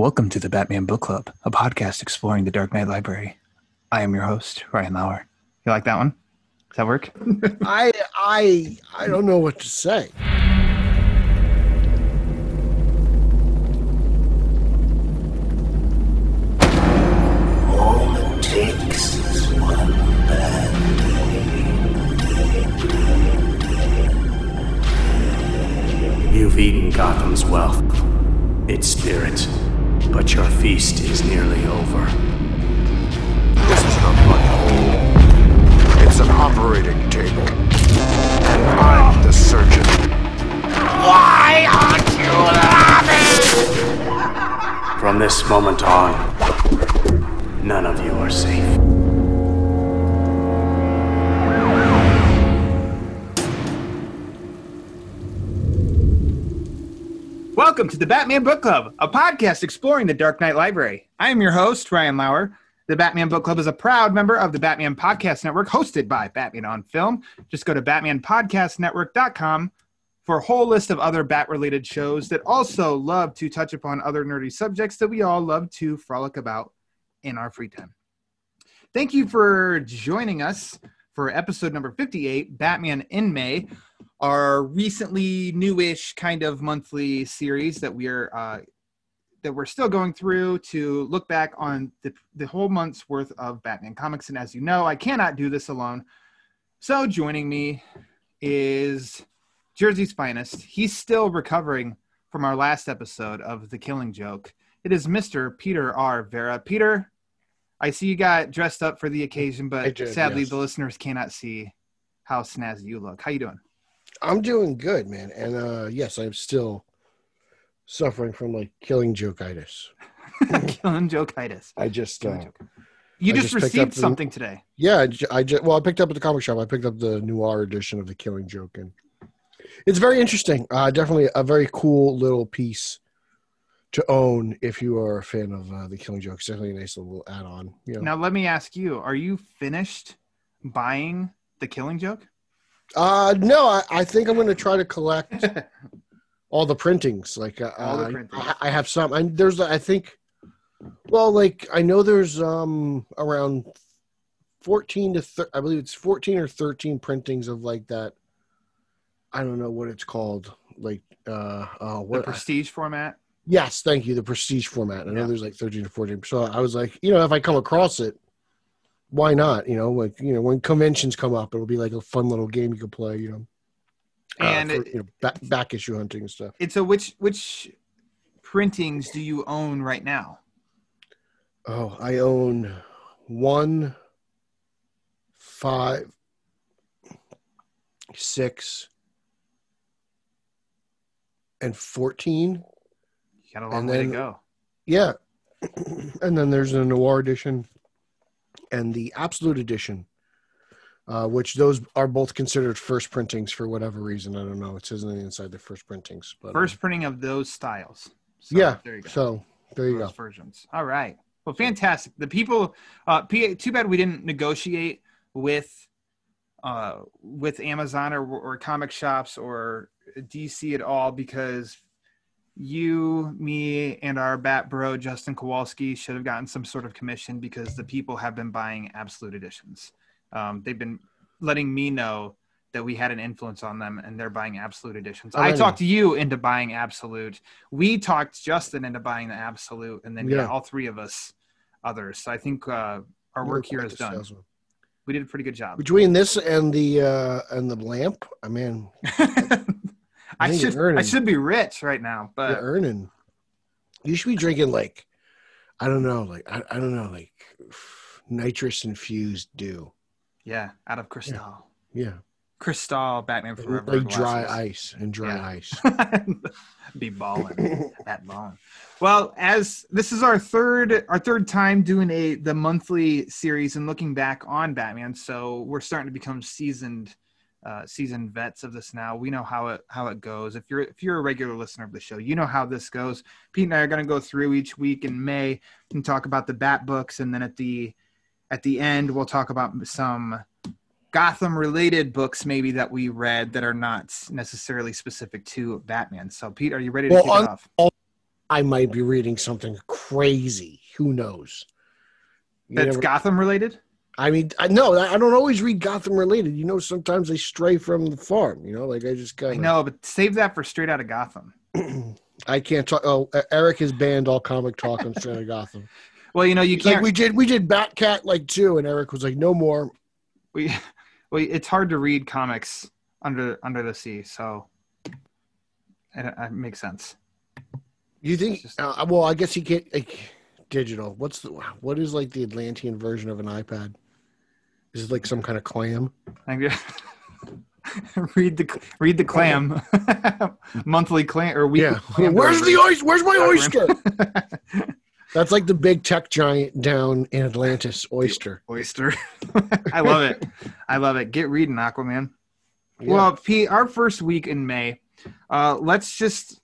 Welcome to the Batman Book Club, a podcast exploring the Dark Knight Library. I am your host, Ryan Lauer. You like that one? Does that work? I I I don't know what to say. All it takes is one bad day. You've eaten Gotham's wealth, its spirit, but your feast is nearly over. This isn't a blood hole. It's an operating table. And I'm the surgeon. Why aren't you laughing? From this moment on, none of you are safe. Welcome to the Batman Book Club, a podcast exploring the Dark Knight Library. I am your host, Ryan Lauer. The Batman Book Club is a proud member of the Batman Podcast Network, hosted by Batman on Film. Just go to batmanpodcastnetwork.com for a whole list of other bat related shows that also love to touch upon other nerdy subjects that we all love to frolic about in our free time. Thank you for joining us for episode number 58, Batman in May, our recently newish kind of monthly series that we're uh, that we're still going through to look back on the, the whole month's worth of Batman comics. And as you know, I cannot do this alone. So joining me is Jersey's finest. He's still recovering from our last episode of The Killing Joke. It is Mr. Peter R. Verra. Peter, I see you got dressed up for the occasion, but did, sadly yes. the listeners cannot see how snazzy you look. How you doing? I'm doing good, man. And uh yes, I'm still suffering from like killing jokeitis. Killing jokeitis. I just uh. You just, just received the- something today. yeah, I ju- I just well, I picked up at the comic shop. I picked up the noir edition of the Killing Joke, and it's very interesting. Uh, definitely a very cool little piece to own if you are a fan of uh, the Killing Joke. It's definitely a nice little add-on. You know, Now let me ask you: Are you finished buying the Killing Joke? Uh, no, I, I think I'm going to try to collect all the printings. Like, uh, All the printings. I, I have some. I, there's, I think, well, like I know there's um around 14 to thir- I believe it's 14 or 13 printings of like that. I don't know what it's called. Like, uh, uh The what? Prestige format. yes, thank you. The prestige format. I know Yeah. there's like 13 to 14. So I was like, you know, if I come across it, why not? You know, like you know, when conventions come up, it'll be like a fun little game you could play. You know, uh, And for, it- you know, back, back issue hunting and stuff. And so, which which printings do you own right now? Oh, I own one, five, six, and fourteen. You got a long way to go. Yeah, and then there's a noir edition and the absolute edition, uh, which those are both considered first printings for whatever reason. I don't know. It says on the inside the first printings, but uh, First printing of those styles. So, yeah. there you go. So there you those go. versions. All right. Well, fantastic. The people. Uh, P- too bad we didn't negotiate with, uh, with Amazon or or comic shops or DC at all because you, me, and our bat bro Justin Kowalski should have gotten some sort of commission because the people have been buying absolute editions. Um, they've been letting me know that we had an influence on them and they're buying absolute editions. I Alrighty. talked you into buying absolute. We talked Justin into buying the absolute, and then yeah, all three of us others. So I think uh, our work here is done. salesman. We did a pretty good job. Between this and the uh, and the lamp, I mean, I should. I should be rich right now, you're but earning. You should be drinking like, I don't know, like I, I don't know, like nitrous infused dew. yeah, out of Cristal. Yeah, Cristal, Batman Forever. like dry ice and dry Yeah. ice. be balling that balling. Well, as this is our third our third time doing a the monthly series and looking back on Batman, so we're starting to become seasoned uh, seasoned vets of this now. We know how it how it goes. If you're if you're a regular listener of the show, you know how this goes. Pete and I are going to go through each week in May and talk about the Bat books, and then at the at the end we'll talk about some Gotham related books maybe that we read that are not necessarily specific to Batman. So Pete, are you ready to Well, kick it off? I might be reading something crazy. Who knows? You That's never- Gotham related. I mean, I no, I don't always read Gotham related. You know, sometimes they stray from the farm. You know, like I just kind I of. know, but save that for straight out of Gotham. I can't talk. Oh, Eric has banned all comic talk on Straight Out of Gotham. Well, you know, you can't. we did, we did Batcat like two, and Eric was like, no more. we, well, it's hard to read comics under under the sea, so it, it makes sense. You think? Just- Uh, well, I guess he can't. Like, digital. What's the? What is like the Atlantean version of an iPad? Is it like some kind of clam? Read the read the clam monthly clam or weekly. Yeah. clam Where's the oyster? Where's my oyster? oyster? That's like the big tech giant down in Atlantis. Oyster. oyster. I love it. I love it. Get reading, Aquaman. Yeah. Well, P, our first week in May. Uh, let's just.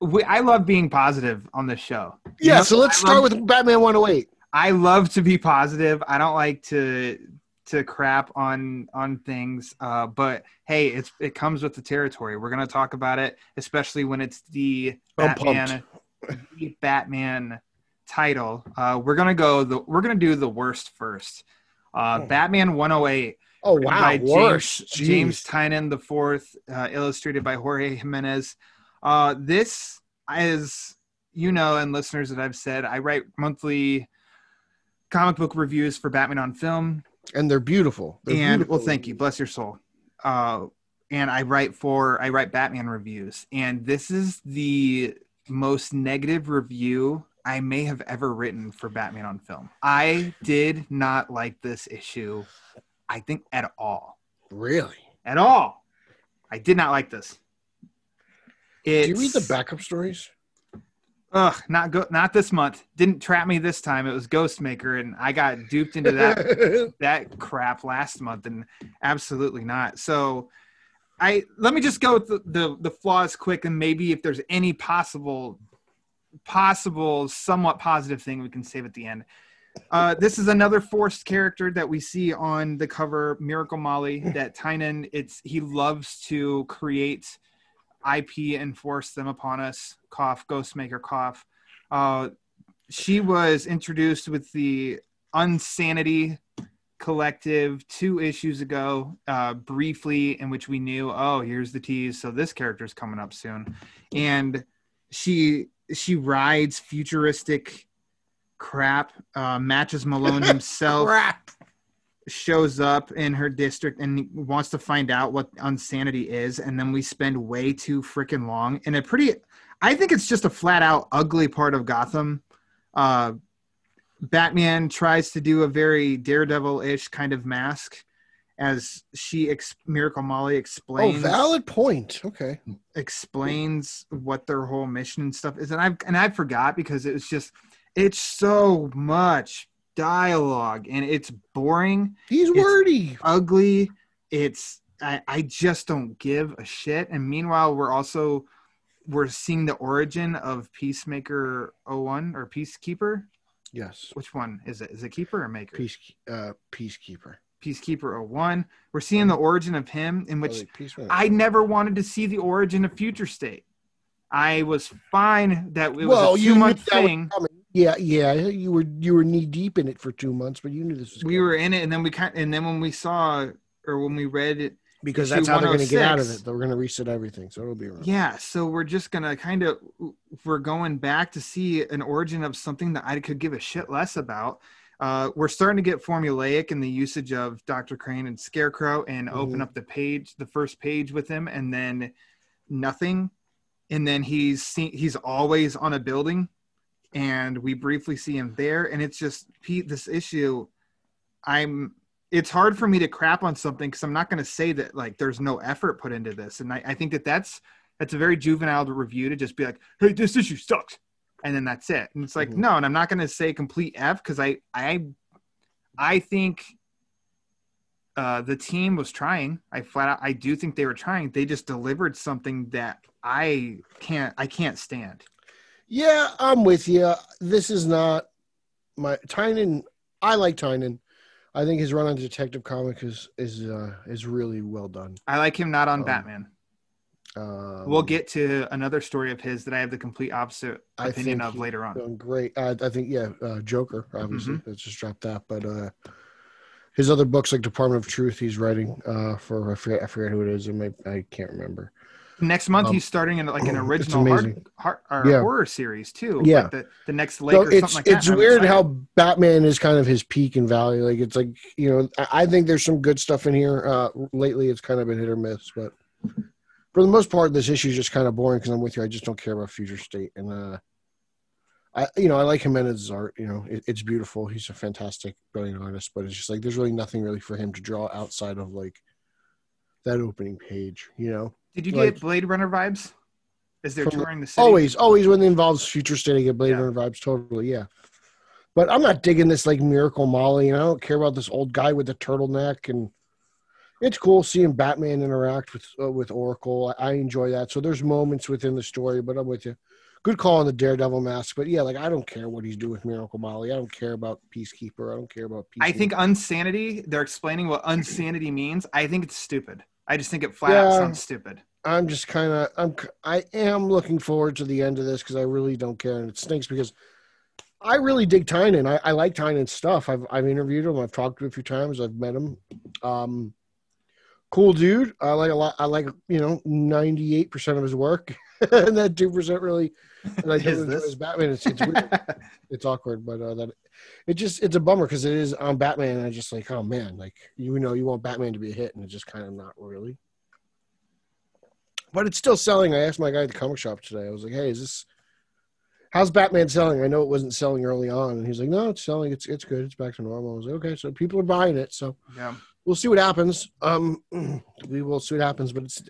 We, I love being positive on this show. You yeah. know, So let's I start love- with Batman 108. I love to be positive. I don't like to to crap on on things. Uh, but hey, it's it comes with the territory. We're gonna talk about it, especially when it's the I'm Batman the Batman title. Uh, we're gonna go the we're gonna do the worst first. Uh, Oh. Batman 108 Oh wow, by worse. James, James Tynion the fourth, uh, illustrated by Jorge Jimenez. Uh, this as you know, and listeners that I've said, I write monthly comic book reviews for Batman on Film, and they're beautiful. They're and beautiful. well, thank you, bless your soul. Uh, and I write for I write Batman reviews, and this is the most negative review I may have ever written for Batman on Film. I did not like this issue, I think at all Really? at all. I did not like this. It's, Do you read the backup stories? Ugh, not go, not this month. Didn't trap me this time. It was Ghostmaker, and I got duped into that that crap last month, and absolutely not. So, I let me just go with the, the the flaws quick, and maybe if there's any possible possible somewhat positive thing we can save at the end. Uh, this is another forced character that we see on the cover, Miracle Molly. That Tynion, it's he loves to create IP and force them upon us. Cough, Ghostmaker, cough. Uh, she was introduced with the Unsanity Collective two issues ago, uh, briefly, in which we knew, oh, here's the tease. So this character's coming up soon, and she she rides futuristic crap. Uh, matches Malone himself Crap. Shows up in her district and wants to find out what insanity is and then we spend way too freaking long in a pretty i think it's just a flat out ugly part of gotham uh batman tries to do a very daredevil-ish kind of mask as she ex- miracle molly explains. Oh, valid point. Okay. explains what their whole mission and stuff is and i and i forgot because it was just it's so much dialogue and it's boring He's It's- wordy. ugly. It's I, I just don't give a shit. And meanwhile, we're also we're seeing the origin of Peacemaker 01 or Peacekeeper. Yes. Which one is it? Is it Keeper or Maker? Peace, uh, peacekeeper. Peacekeeper 01. We're seeing the origin of him, in which like. I never wanted to see the origin of Future State. I was fine that it was well, a you two month thing. Yeah, yeah. You were you were knee deep in it for two months, but you knew this was. We were in it, and then we kind, and then when we saw or when we read it, because that's how they're going to get out of 106. it. They're going to reset everything, so it'll be around. Yeah, so we're just gonna kind of we're going back to see an origin of something that I could give a shit less about. Uh, we're starting to get formulaic in the usage of Dr. Crane and Scarecrow, and open Mhm. up the page, the first page with him, and then nothing, and then he's seen, he's always on a building, and we briefly see him there, and it's just Pete. This issue, I'm it's hard for me to crap on something because I'm not going to say that like there's no effort put into this, and I, I think that that's that's a very juvenile review to just be like, "Hey, this issue sucks," and then that's it. And it's like, Mhm. no, and I'm not going to say complete F because I I I think uh, the team was trying. I flat out I do think they were trying. They just delivered something that I can't I can't stand. Yeah, I'm with you. This is not my Tynion. I like Tynion. I think his run on Detective Comic is is uh, is really well done. I like him not on Um, Batman. Um, we'll get to another story of his that I have the complete opposite opinion of later on. Great. I, I think yeah, uh, Joker obviously. Mm-hmm. Let's just drop that. But uh, his other books like Department of Truth, he's writing uh, for I forget I forget who it is. I, may, I can't remember. Next month Um, he's starting in like an original hard, amazing. hard, or Yeah. horror series too. Yeah. like the, the next lake So or it's something like that. it's weird how Batman is kind of his peak and valley. Like it's like you know I, I think there's some good stuff in here. Uh, lately, it's kind of been hit or miss, but for the most part, this issue is just kind of boring because I'm with you. I just don't care about Future State, and uh, I you know I like Jimenez's art. You know it, it's beautiful. He's a fantastic, brilliant artist, but it's just like there's really nothing really for him to draw outside of like that opening page. You know. Did you like- get Blade Runner vibes? As they're touring the city? Always, always when it involves future state, I get Blade Yeah. Runner vibes. Totally, yeah. But I'm not digging this like Miracle Molly, and I don't care about this old guy with the turtleneck. And it's cool seeing Batman interact with uh, with Oracle. I, I enjoy that. So there's moments within the story, but I'm with you. Good call on the Daredevil mask, but yeah, like I don't care what he's doing with Miracle Molly. I don't care about Peacekeeper. I don't care about. I think unsanity. They're explaining what unsanity means. I think it's stupid. I just think it flat out sounds stupid. I'm just kind of I'm I am looking forward to the end of this because I really don't care, and it stinks because I really dig Tynion. I, I like Tynion's stuff. I've I've interviewed him. I've talked to him a few times. I've met him. Um, cool dude. I like a lot. I like you know 98 percent of his work, and that two percent really. And I Is do enjoy Batman. It's, it's weird. it's awkward, but uh, that it just it's a bummer because it is on Batman. And I just like, oh man, like you know, you want Batman to be a hit, and it's just kind of not really. But it's still selling. I asked my guy at the comic shop today. I was like, hey, is this how's Batman selling? I know it wasn't selling early on, and he's like, no, it's selling. It's it's good. It's back to normal. I was like, okay, so people are buying it. So yeah. we'll see what happens. Um, we will see what happens, but it's.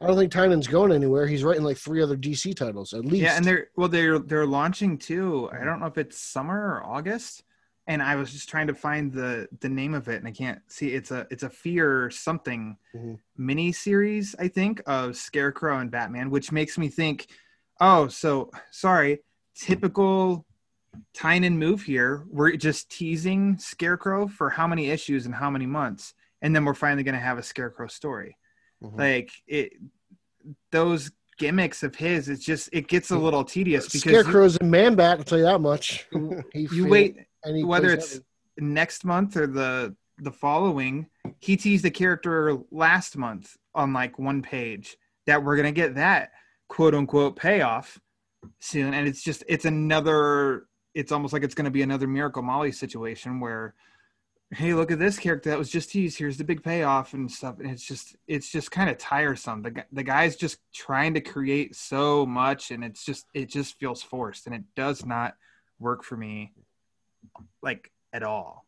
I don't think Tynion's going anywhere. He's writing like three other DC titles at least. Yeah, and they're well, they're they're launching too. I don't know if it's summer or August. And I was just trying to find the the name of it, and I can't see. It's a it's a fear something Mhm. mini series, I think, of Scarecrow and Batman, which makes me think, oh, so sorry, typical Tynion move here. We're just teasing Scarecrow for how many issues and how many months, and then we're finally going to have a Scarecrow story. Mhm. Like it, those gimmicks of his, it's just it gets a little tedious because you- Scarecrow's a man bat. I'll tell you that much. He you wait and whether plays it's next month or the the following he teased the character last month on like one page that we're gonna get that quote unquote payoff soon and it's just it's another it's almost like it's gonna be another miracle molly situation where hey look at this character that was just teased here's the big payoff and stuff and it's just it's just kind of tiresome the, the guy's just trying to create so much and it's just it just feels forced and it does not work for me like at all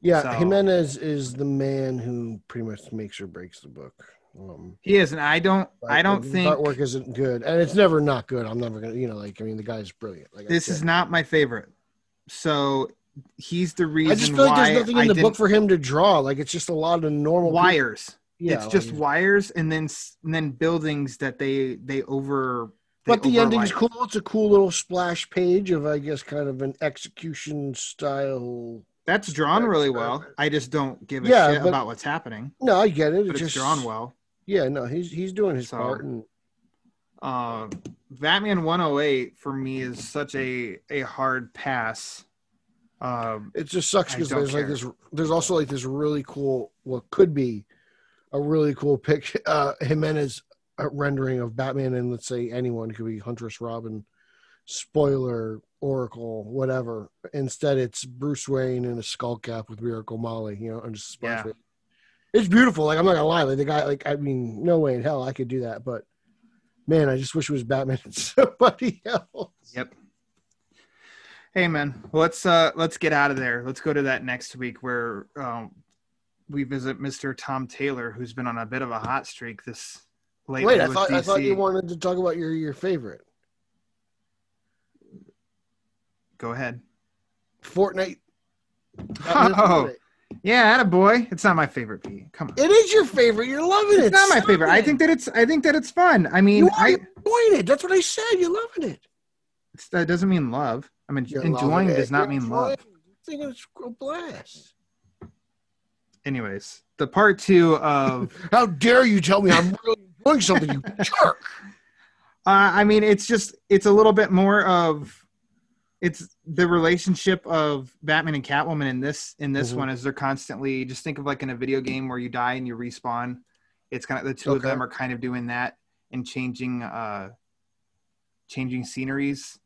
Yeah, So- Jimenez is the man who pretty much makes or breaks the book. Um, he is and i don't i don't think artwork isn't good, and it's never not good. I'm never gonna, you know, like I mean, the guy's brilliant. Like this is not my favorite so he's the reason I just feel like there's nothing in I the book for him to draw. Like it's just a lot of normal people. wires Yeah, it's just wires and then and then buildings that they they over they But the ending's cool. It's a cool little splash page of, I guess, kind of an execution style. that's drawn really well i just don't give a Yeah, shit but- about what's happening No, I get it. but It's it's just drawn well Yeah, no, he's he's doing his So- part, and uh batman 108 for me is such a a hard pass um it just sucks because there's like this. There's also like this really cool, what could be a really cool pic. Uh, Jimenez uh, rendering of Batman and let's say anyone it could be Huntress Robin, spoiler Oracle, whatever. Instead, it's Bruce Wayne in a skull cap with Miracle Molly, you know, and just Yeah. page. It's beautiful. Like I'm not gonna lie, like the guy, like I mean, no way in hell I could do that, but man, I just wish it was Batman and somebody else. Yep. Hey man, let's uh let's get out of there. Let's go to that next week where um we visit Mr. Tom Taylor, who's been on a bit of a hot streak this lately. Wait, I thought I thought you wanted to talk about your your favorite Go ahead. Fortnite. Oh, yeah, a boy. It's not my favorite P. Come on. It is your favorite. You're loving it. It's not my Stop favorite. I think that it's I think that it's fun. I mean, you are I enjoying it. That's what I said. You're loving it. it's- that doesn't mean love. I mean, You're enjoying does not mean enjoying love. You're it's a blast. Anyways, the part two of How dare you tell me I'm really doing something, you jerk. Uh, I mean, it's just it's a little bit more of it's the relationship of Batman and Catwoman in this in this Mhm. one is they're constantly just think of like in a video game where you die and you respawn. It's kind of the two of them are kind of doing that and changing uh changing sceneries,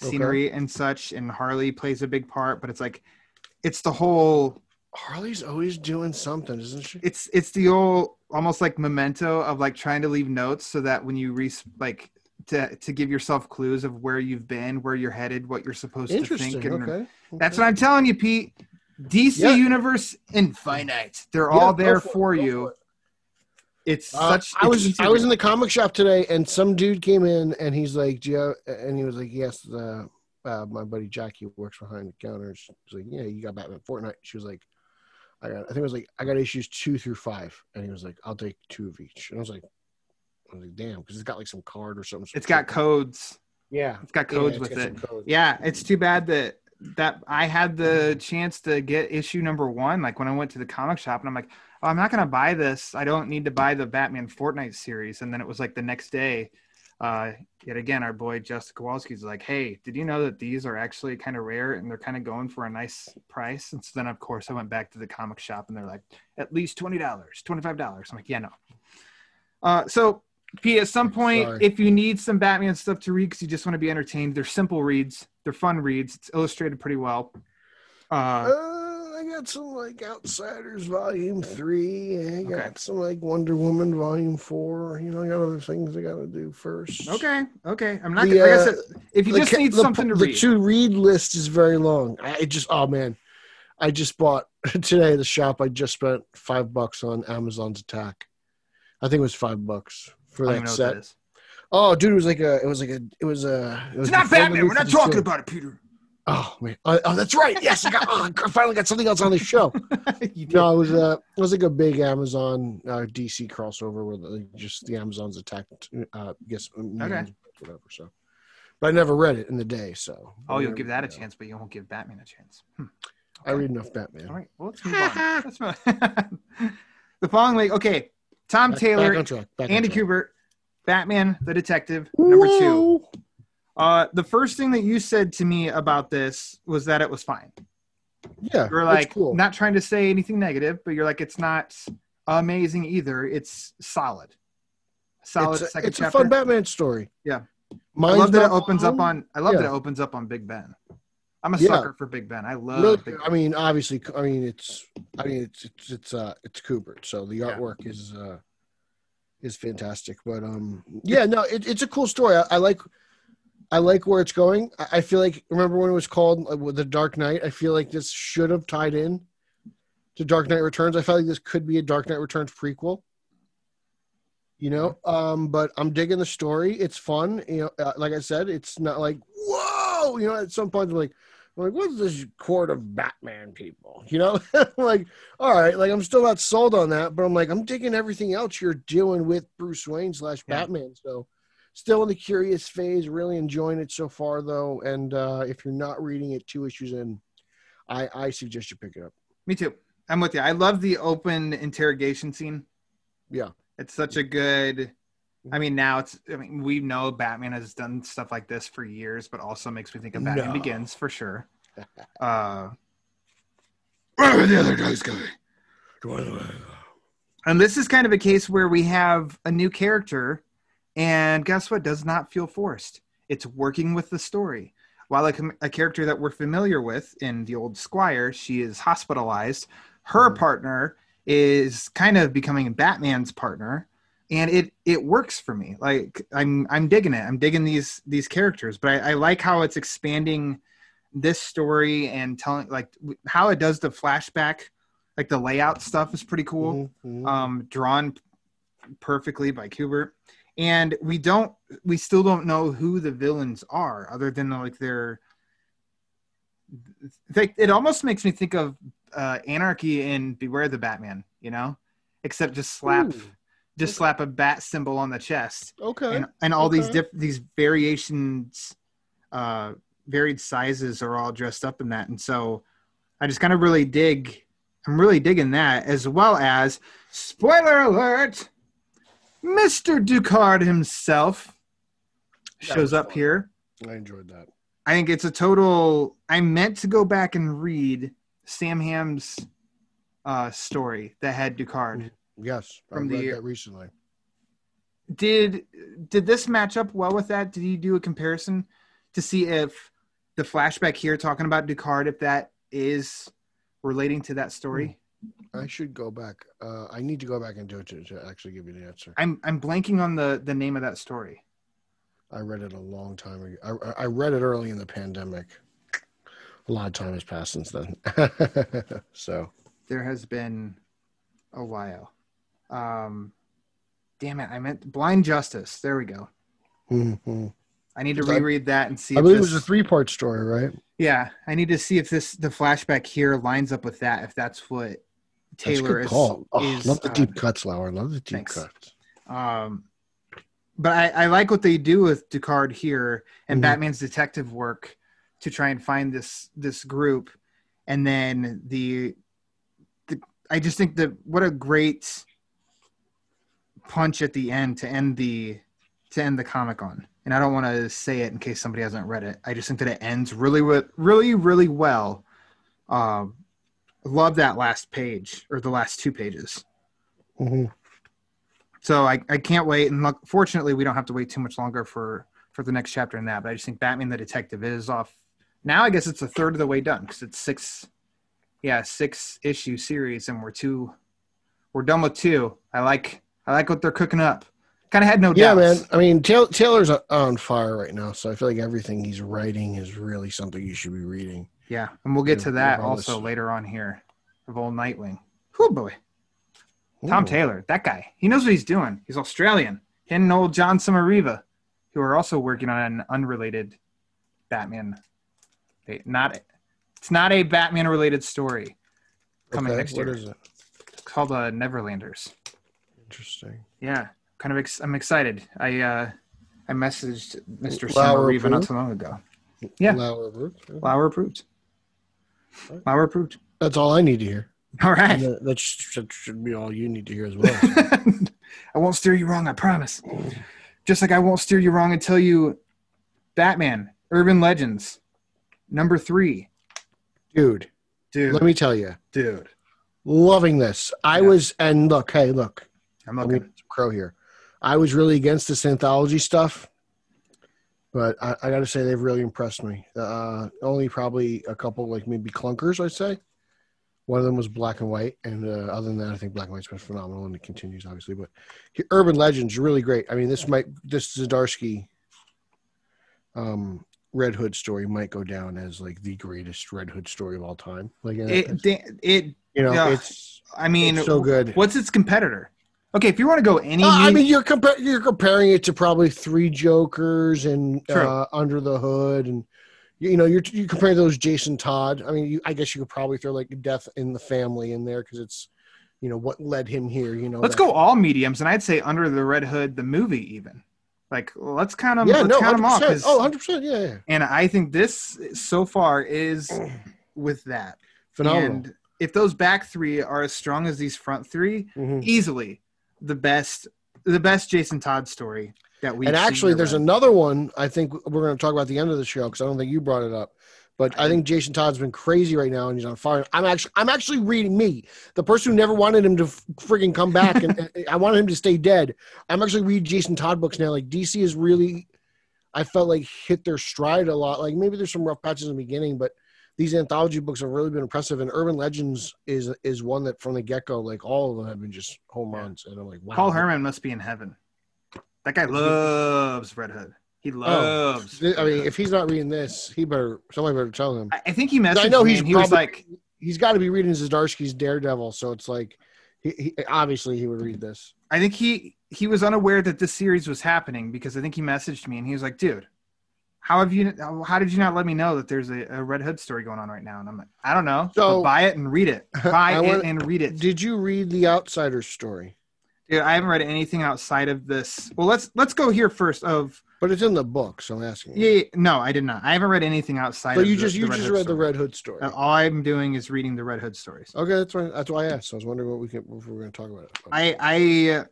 Okay. scenery and such. And Harley plays a big part, but it's like it's the whole Harley's always doing something, isn't she? it's it's the old almost like memento of like trying to leave notes so that when you re like to to give yourself clues of where you've been where you're headed what you're supposed to think and Okay. that's what i'm telling you pete dc Yeah. universe infinite they're Yeah, all there for for you. It's Uh, such I was I was in the comic shop today, and some dude came in, and he's like, "Do you have-" and he was like, "Yes, uh, uh, my buddy Jackie works behind the counter." She's like, "Yeah, you got Batman Fortnite." She was like, "I got," I think it was like, "I got issues two through five. and he was like, "I'll take two of each," and I was like, "I was like, damn," because it's got like some card or something. it's got codes yeah, it's got Yeah, codes it's with got it codes. yeah it's too bad that that i had the chance to get issue number one like when i went to the comic shop and i'm like oh, i'm not going to buy this i don't need to buy the batman fortnite series and then it was like the next day uh yet again our boy justin kowalski's like hey did you know that these are actually kind of rare and they're kind of going for a nice price and so then of course i went back to the comic shop and they're like at least $20 $25 i'm like yeah no uh so Pete, at some point, Sorry. if you need some Batman stuff to read because you just want to be entertained, they're simple reads, they're fun reads. It's illustrated pretty well. Uh, Uh, I got some like Outsiders Volume Three. I got Okay. some like Wonder Woman Volume Four. You know, I got other things I got to do first. okay, okay. I'm not The, gonna, like I uh, said, if you the just need the- something to read, the to read list is very long. I just oh man, I just bought today at the shop. I just spent five bucks on Amazon's Attack. I think it was five bucks for that set. what that is. Oh, dude, it was like a, it was like a, it was a. It was It's not Batman. We're not 52. talking about it, Peter. Oh man, oh, oh, that's right. Yes, I got. Oh, I finally got something else on the show. No, it was uh, it was like a big Amazon uh, DC crossover where like, just the Amazons attacked. Uh, I guess mutants, whatever. So, but I never read it in the day. So. Oh, you'll give that a chance, but you won't give Batman a chance. Hmm. I read enough Batman. All right. Well, let's move on. Let's move the following week. Okay. Tom Back- Taylor, back track. Andy. Kubert, Batman the Detective, number two. Uh, the first thing that you said to me about this was that it was fine. Yeah, You're it's like cool. not trying to say anything negative, but you're like it's not amazing either. It's solid. Solid it's a, it's a fun Batman story. Yeah. I love that it opens up on. I love that it opens up on Big Ben. I'm a Yeah. sucker for Big Ben. I love. Really, Big I mean, obviously, I mean, it's, I mean, it's, it's, it's, uh, it's Kubert, so the Yeah. artwork is, uh, is fantastic. But um, yeah, no, it, it's a cool story. I, I like, I like where it's going. I, feel like remember when it was called uh, the Dark Knight. I feel like this should have tied in to Dark Knight Returns. I felt like this could be a Dark Knight Returns prequel. You know, um, but I'm digging the story. It's fun. You know, uh, like I said, it's not like whoa. You know, at some point, I'm like, I'm like, what's this court of Batman people? You know, like, all right, like I'm still not sold on that, but I'm like, I'm digging everything else you're doing with Bruce Wayne slash. Batman. So, still in the curious phase, really enjoying it so far, though. And uh, if you're not reading it two issues in, I I suggest you pick it up. Me too. I'm with you. I love the open interrogation scene. Yeah. It's such a good. I mean, now it's. I mean, we know Batman has done stuff like this for years, but also makes me think of Batman No. Begins for sure. Uh, where are the other guys going? And this is kind of a case where we have a new character, and guess what? Does not feel forced. It's working with the story. While a, a character that we're familiar with in the old Squire, she is hospitalized. Her Mhm. partner is kind of becoming Batman's partner, and it it works for me. Like I'm I'm digging it. I'm digging these these characters, but I, I like how it's expanding this story and telling like how it does the flashback, like the layout stuff is pretty cool Mhm. um, drawn perfectly by Kubert. And we don't, we still don't know who the villains are, other than like they're. They, it almost makes me think of uh, Anarchy in Beware the Batman, you know, except just slap, Ooh. just slap a bat symbol on the chest, okay. and and all these diff- these variations, uh, varied sizes are all dressed up in that, and so I just kind of really dig. I'm really digging that, as well as spoiler alert. Mr. Ducard himself That shows up fun. here. I enjoyed that. I think it's a total. I meant to go back and read Sam Hamm's uh, story that had Ducard. Yes, From I the read year- that recently. Did did this match up well with that? Did you do a comparison to see if the flashback here talking about Ducard, if that is relating to that story? I should go back. Uh, I need to go back and do it to, to actually give you the answer. I'm I'm blanking on the the name of that story. I read it a long time ago. I, I read it early in the pandemic. A lot of time has passed since then. so There has been a while. Um, damn it! I meant Blind Justice. There we go. mhm. I need to reread that and see. I if believe it this- was a three-part story, right? Yeah, I need to see if this the flashback here lines up with that. If that's what Taylor good is. call. Oh, is, love the uh, deep cuts, Lauer. Love the deep thanks. cuts. Um, but I, I like what they do with Ducard here and Mhm. Batman's detective work to try and find this this group, and then the, the I just think that what a great punch at the end to end the to end the comic on. And I don't want to say it in case somebody hasn't read it. I just think that it ends really, really, really well. Um, love that last page or the last two pages. Mhm. So I, I can't wait. And look, fortunately, we don't have to wait too much longer for for the next chapter in that. But I just think Batman the Detective is off. Now I guess it's a third of the way done because it's six, yeah, six issue series, and we're two, we're done with two. I like I like what they're cooking up. Kind of had no Yeah, doubts. man. I mean, Taylor's on fire right now, so I feel like everything he's writing is really something you should be reading. Yeah, and we'll get to that also later on here of old Nightwing. Oh boy, Tom Ooh. Taylor, that guy. He knows what he's doing. He's Australian. Him and old John Sommariva, who are also working on an unrelated Batman. They, not it's not a Batman related story coming Okay, next year. is it? It's called uh, Neverlanders. Interesting. Yeah, kind of. Ex- I'm excited. I uh, I messaged Mr. Lauer Sommariva not approved? too long ago. Yeah. Lauer Brooks? Lauer approved. Lauer approved. That's all I need to hear. All right. That, that sh- that should be all you need to hear as well. I won't steer you wrong, I promise. Just like I won't steer you wrong and tell you Batman, Urban Legends, number three. Dude, Dude, let me tell you, dude. loving this. I Yeah. was, and look, hey, look, I'm I looking. mean, crow here. I was really against this anthology stuff, but I, I got to say they've really impressed me. Uh, only probably a couple, like maybe clunkers, I'd say. One of them was black and white, and uh, other than that, I think black and white's been phenomenal, and it continues obviously. But Urban Legends really great. I mean, this might this Zdarsky um, Red Hood story might go down as like the greatest Red Hood story of all time. Like, it, da- it, you know, yeah. it's I mean, It's so good. What's its competitor? Okay, if you want to go any, Uh, I mean, you're compa- you're comparing it to probably Three Jokers and uh, Under the Hood, and you you know you're you comparing those Jason Todd. I mean, you, I guess you could probably throw like Death in the Family in there because it's you know what led him here. You know, let's that- go all mediums, and I'd say Under the Red Hood, the movie, even. Like, let's count them. Yeah, let's no, count them hundred off. Oh, 100 percent. Yeah, yeah, and I think this so far is with that. phenomenal. And if those back three are as strong as these front three, Mhm. easily the best, the best Jason Todd story that we. And actually, there's another one. I think we're going to talk about at the end of the show because I don't think you brought it up. But I think Jason Todd's been crazy right now, and he's on fire. I'm actually, I'm actually reading me, the person who never wanted him to frigging come back, and, and I wanted him to stay dead. I'm actually reading Jason Todd books now. Like DC is really, I felt like hit their stride a lot. Like maybe there's some rough patches in the beginning, but these anthology books have really been impressive. And Urban Legends is is one that from the get go, like all of them have been just home runs. And I'm like, wow. Paul Herman must be in heaven. That guy loves Red Hood. He oh, loves. Oh, I mean, if he's not reading this, he better somebody better tell him. I, think he messaged I know he's he was probably- like, He's got to be reading Zdarsky's Daredevil, so it's like, he, he obviously he would read this. I think he he was unaware that this series was happening because I think he messaged me and he was like, dude. How have you? How did you not let me know that there's a, a Red Hood story going on right now? And I'm like, I don't know. So- buy it and read it. Buy it wanna- and read it. Did you read the Outsider story? Dude, I haven't read anything outside of this. Well, let's let's go here first. Of But it's in the book, so I'm asking. yeah, yeah, no, I did not. I haven't read anything outside. So of you just the you Red just Hood read the. Red Hood story. Uh, All I'm doing is reading the Red Hood stories. Okay, that's why that's why I asked. I was wondering what we can if we were going to talk about it. I I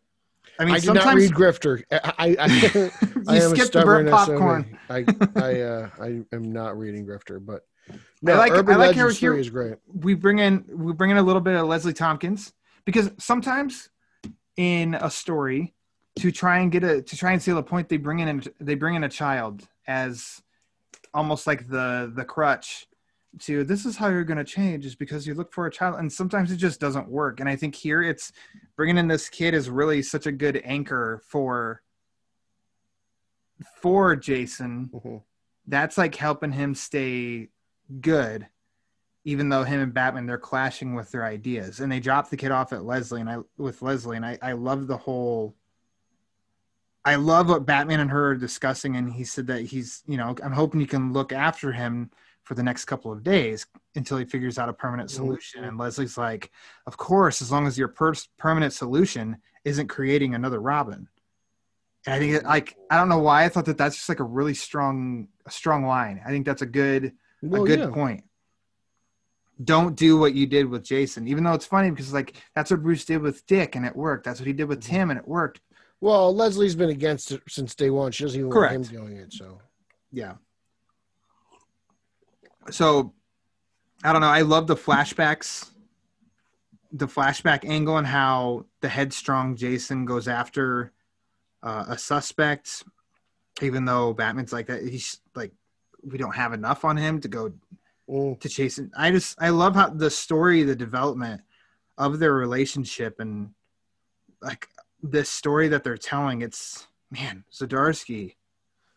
I mean, I did not read Grifter. I, I, I, I am skipped the burnt popcorn. I, I, uh, I am not reading Grifter, but no, I like- Urban I like how Legends here- 3 is great. we bring in we bring in a little bit of Leslie Tompkins because sometimes in a story to try and get a to try and seal a point they bring in they bring in a child as almost like the the crutch to this is how you're going to change is because you look for a child and sometimes it just doesn't work and i think here it's bringing in this kid is really such a good anchor for for jason Mhm. that's like helping him stay good even though him and batman they're clashing with their ideas and they drop the kid off at leslie and i with leslie and i i love the whole i love what batman and her are discussing and he said that he's you know i'm hoping you can look after him for the next couple of days until he figures out a permanent solution and leslie's like of course as long as your per- permanent solution isn't creating another robin and i think it, like i don't know why i thought that that's just like a really strong a strong line i think that's a good Well, a good yeah. point. Don't do what you did with Jason, even though it's funny because like that's what Bruce did with Dick and it worked. That's what he did with Mm-hmm. Tim and it worked. Well, Leslie's been against it since day one. She doesn't even Correct. want him doing it. So Yeah. So I don't know. I love the flashbacks, the flashback angle and how the headstrong Jason goes after uh, a suspect, even though Batman's like that. He's like, we don't have enough on him to go mm, to chase Him. I just I love how the story, the development of their relationship, and like this story that they're telling. It's man, Zdarsky,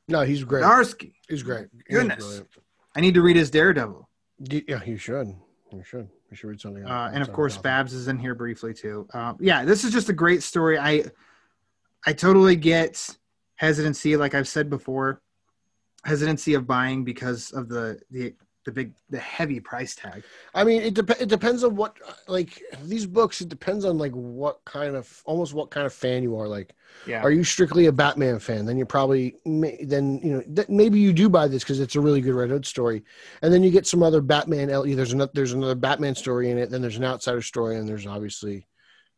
no, he's great. Zdarsky, he's great. He's Goodness. brilliant. I need to read his Daredevil, Yeah, you should. You should. You should read something. uh, and of course. Babs is in here briefly too. Uh, yeah, this is just a great story. I I totally get hesitancy, like I've said before, hesitancy of buying because of the the the big the heavy price tag. I mean, it dep- it depends on what like these books. It depends on like what kind of almost what kind of fan you are. Like, Yeah. are you strictly a Batman fan? Then you're probably then you know th- maybe you do buy this because it's a really good Red Hood story, and then you get some other Batman. There's another there's another Batman story in it. Then there's an outsider story, and there's obviously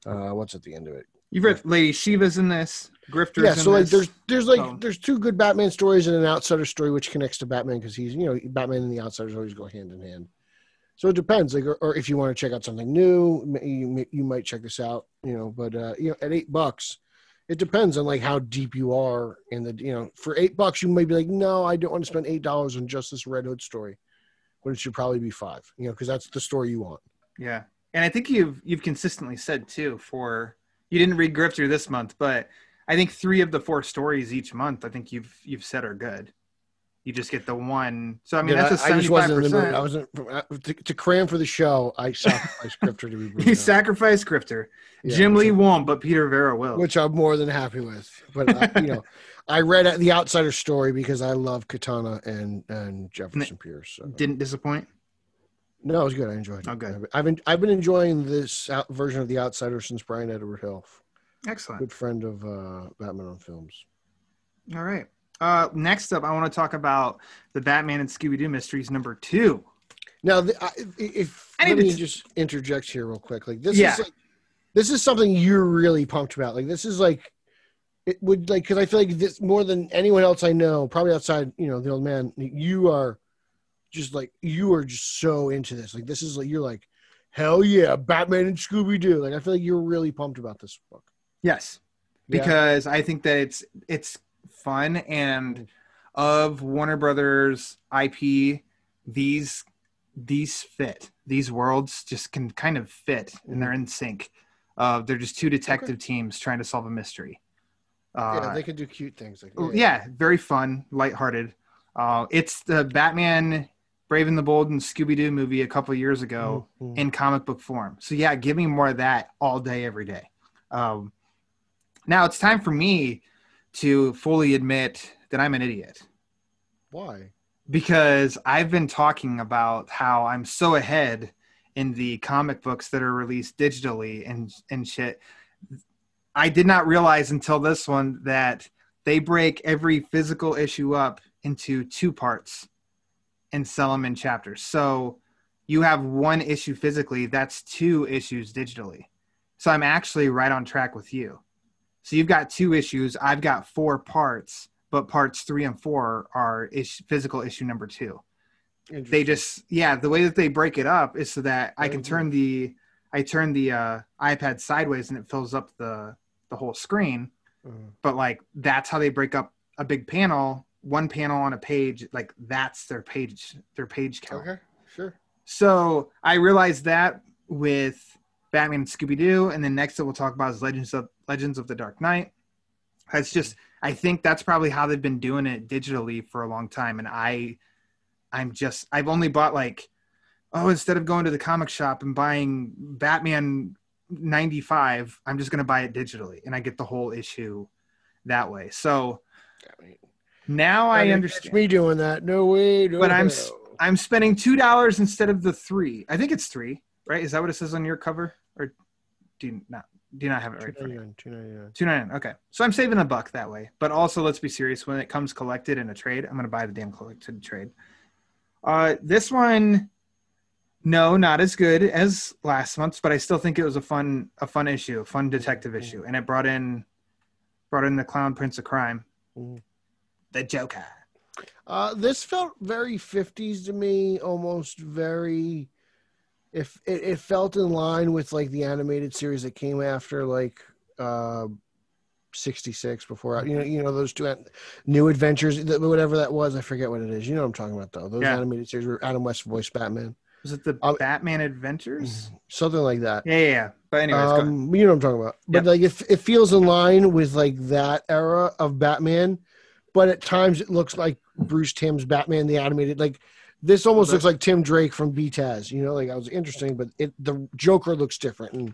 uh, what's at the end of it. You've read Lady Shiva's in this. Grifter's yeah, so like this. there's there's like So- there's two good Batman stories and an outsider story which connects to Batman because he's you know Batman and the outsiders always go hand in hand. So it depends, like, or, or if you want to check out something new, you, you might check this out, you know. But uh, you know, at eight bucks, it depends on like how deep you are in the, you know, for eight bucks, you may be like, no, I don't want to spend eight dollars on just this Red Hood story, but it should probably be five, you know, because that's the story you want. Yeah, and I think you've you've consistently said too. For you didn't read Grifter this month, but I think three of the four stories each month. I think you've you've said are good. You just get the one. So I mean, Yeah, that's a I, I just seventy wasn't five in the mood. I wasn't to, to cram for the show. I sacrificed Scripter to be. You sacrifice Grifter. Yeah, Jim Lee I- won't, but Peter Verra will. which I'm more than happy with. But uh, you know, I read the Outsider story because I love Katana and and Jefferson Pierce. So. Didn't disappoint. No, it was good. I enjoyed it. Oh, good. I've- I've been, I've been enjoying this out version of the Outsider since Brian Edward Hill, Excellent. good friend of uh, Batman on Films. All right. Uh, next up, I want to talk about the Batman and Scooby Doo mysteries number two. Now, the, I, if I let me to- just interject here real quick, like this Yeah. is like, this is something you're really pumped about. Like this is like it would like because I feel like this more than anyone else I know, probably outside you know the old man. You are just like you are just so into this. Like this is like you're like hell yeah, Batman and Scooby Doo. Like I feel like you're really pumped about this book. Yes. Yeah. because I think that it's it's fun and of Warner Brothers IP, these these fit. These worlds just can kind of fit and they're in sync. Uh, they're just two detective teams trying to solve a mystery. Uh, yeah, they can do cute things like Oh, yeah, very fun, lighthearted. Uh, it's the Batman, Brave and the Bold, and Scooby Doo movie a couple years ago Mhm. in comic book form. So yeah, give me more of that all day, every day. Um, now it's time for me to fully admit that I'm an idiot Why? because I've been talking about how I'm so ahead in the comic books that are released digitally and and shit. I did not realize until this one that they break every physical issue up into two parts and sell them in chapters. So you have one issue physically, that's two issues digitally. So I'm actually right on track with you. So you've got two issues. I've got four parts, but parts three and four are is physical issue number two. They just yeah, the way that they break it up is so that I can turn the I turn the uh, iPad sideways and it fills up the the whole screen. Mhm. But like that's how they break up a big panel, one panel on a page. Like that's their page their page count. Okay, sure. So I realized that with Batman and Scooby Doo, and then next that we'll talk about is Legends of Legends of the Dark Knight. That's just I think that's probably how they've been doing it digitally for a long time, and I I'm just I've only bought like oh instead of going to the comic shop and buying Batman 95, I'm just gonna buy it digitally, and I get the whole issue that way. So now I It's understand. me doing that. No way. No But I'm no. I'm spending two dollars instead of the three. I think it's three, right? Is that what it says on your cover, or do you not do you not have it right? in front of you? 299, 299. Two ninety nine. Okay, so I'm saving a buck that way. But also, let's be serious. When it comes collected in a trade, I'm gonna buy the damn collected trade. Uh, this one, no, not as good as last month's, but I still think it was a fun a fun issue, a fun detective issue, and it brought in brought in the clown prince of crime, Mhm. the Joker. Uh, this felt very 50s to me, almost very. If it, it felt in line with like the animated series that came after like uh, 66 before you know you know those two new adventures whatever that was I forget what it is you know what I'm talking about though those Yeah. animated series where Adam West voiced Batman Was it the Um, Batman Adventures? something like that Yeah, yeah, yeah. But anyways, go um, you know what I'm talking about. But Yep. like it, it feels in line with like that era of Batman, but at times it looks like Bruce Timm's Batman the animated. Like this almost looks like Tim Drake from BTAS. You know, like I was interesting, but it the Joker looks different and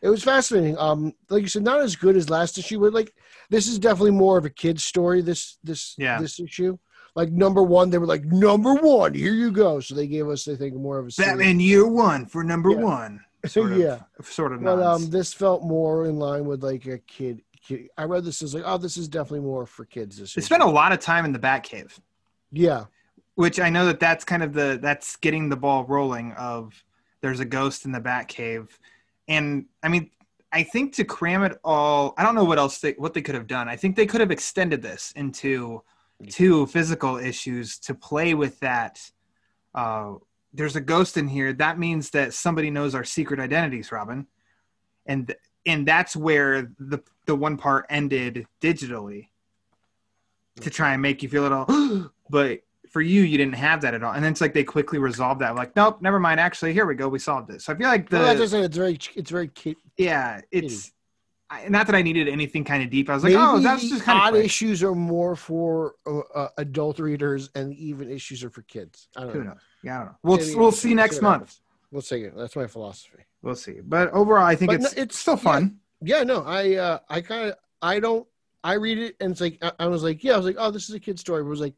it was fascinating. Um, like you said, not as good as last issue, but like this is definitely more of a kid's story. This this Yeah. this issue. Like number one, they were like number one. Here you go. So they gave us, I think, more of a Batman Year One for number Yeah. one. Sort of, Yeah. sort of. But um, this felt more in line with like a kid. kid. I read this as like, oh, this is definitely more for kids. This they spent a lot of time in the Batcave, yeah, which I know that that's kind of the that's getting the ball rolling. Of there's a ghost in the bat cave, and I mean, I think to cram it all, I don't know what else they what they could have done. I think they could have extended this into two physical issues to play with that. Uh, there's a ghost in here. That means that somebody knows our secret identities, Robin, and and that's where the the one part ended digitally to try and make you feel it all. but for you, you didn't have that at all. And then it's like they quickly resolved that. Like, nope, never mind. Actually, here we go. We solved it. So I feel like the well, it. It's very, it's very kid. yeah, it's I, not that I needed anything kind of deep. I was like, Maybe oh, that's just kind odd of issues are more for uh, uh, adult readers, and even issues are for kids. I don't who know. knows. Yeah, I don't know. We'll Maybe- we'll see next month. happens. We'll see. That's my philosophy. We'll see. But overall, I think But it's no, it's still fun. Yeah, no, I, uh, I kind of, I don't, I read it, and it's like, I, I was like, yeah, I was like, oh, this is a kid's story. But I was like,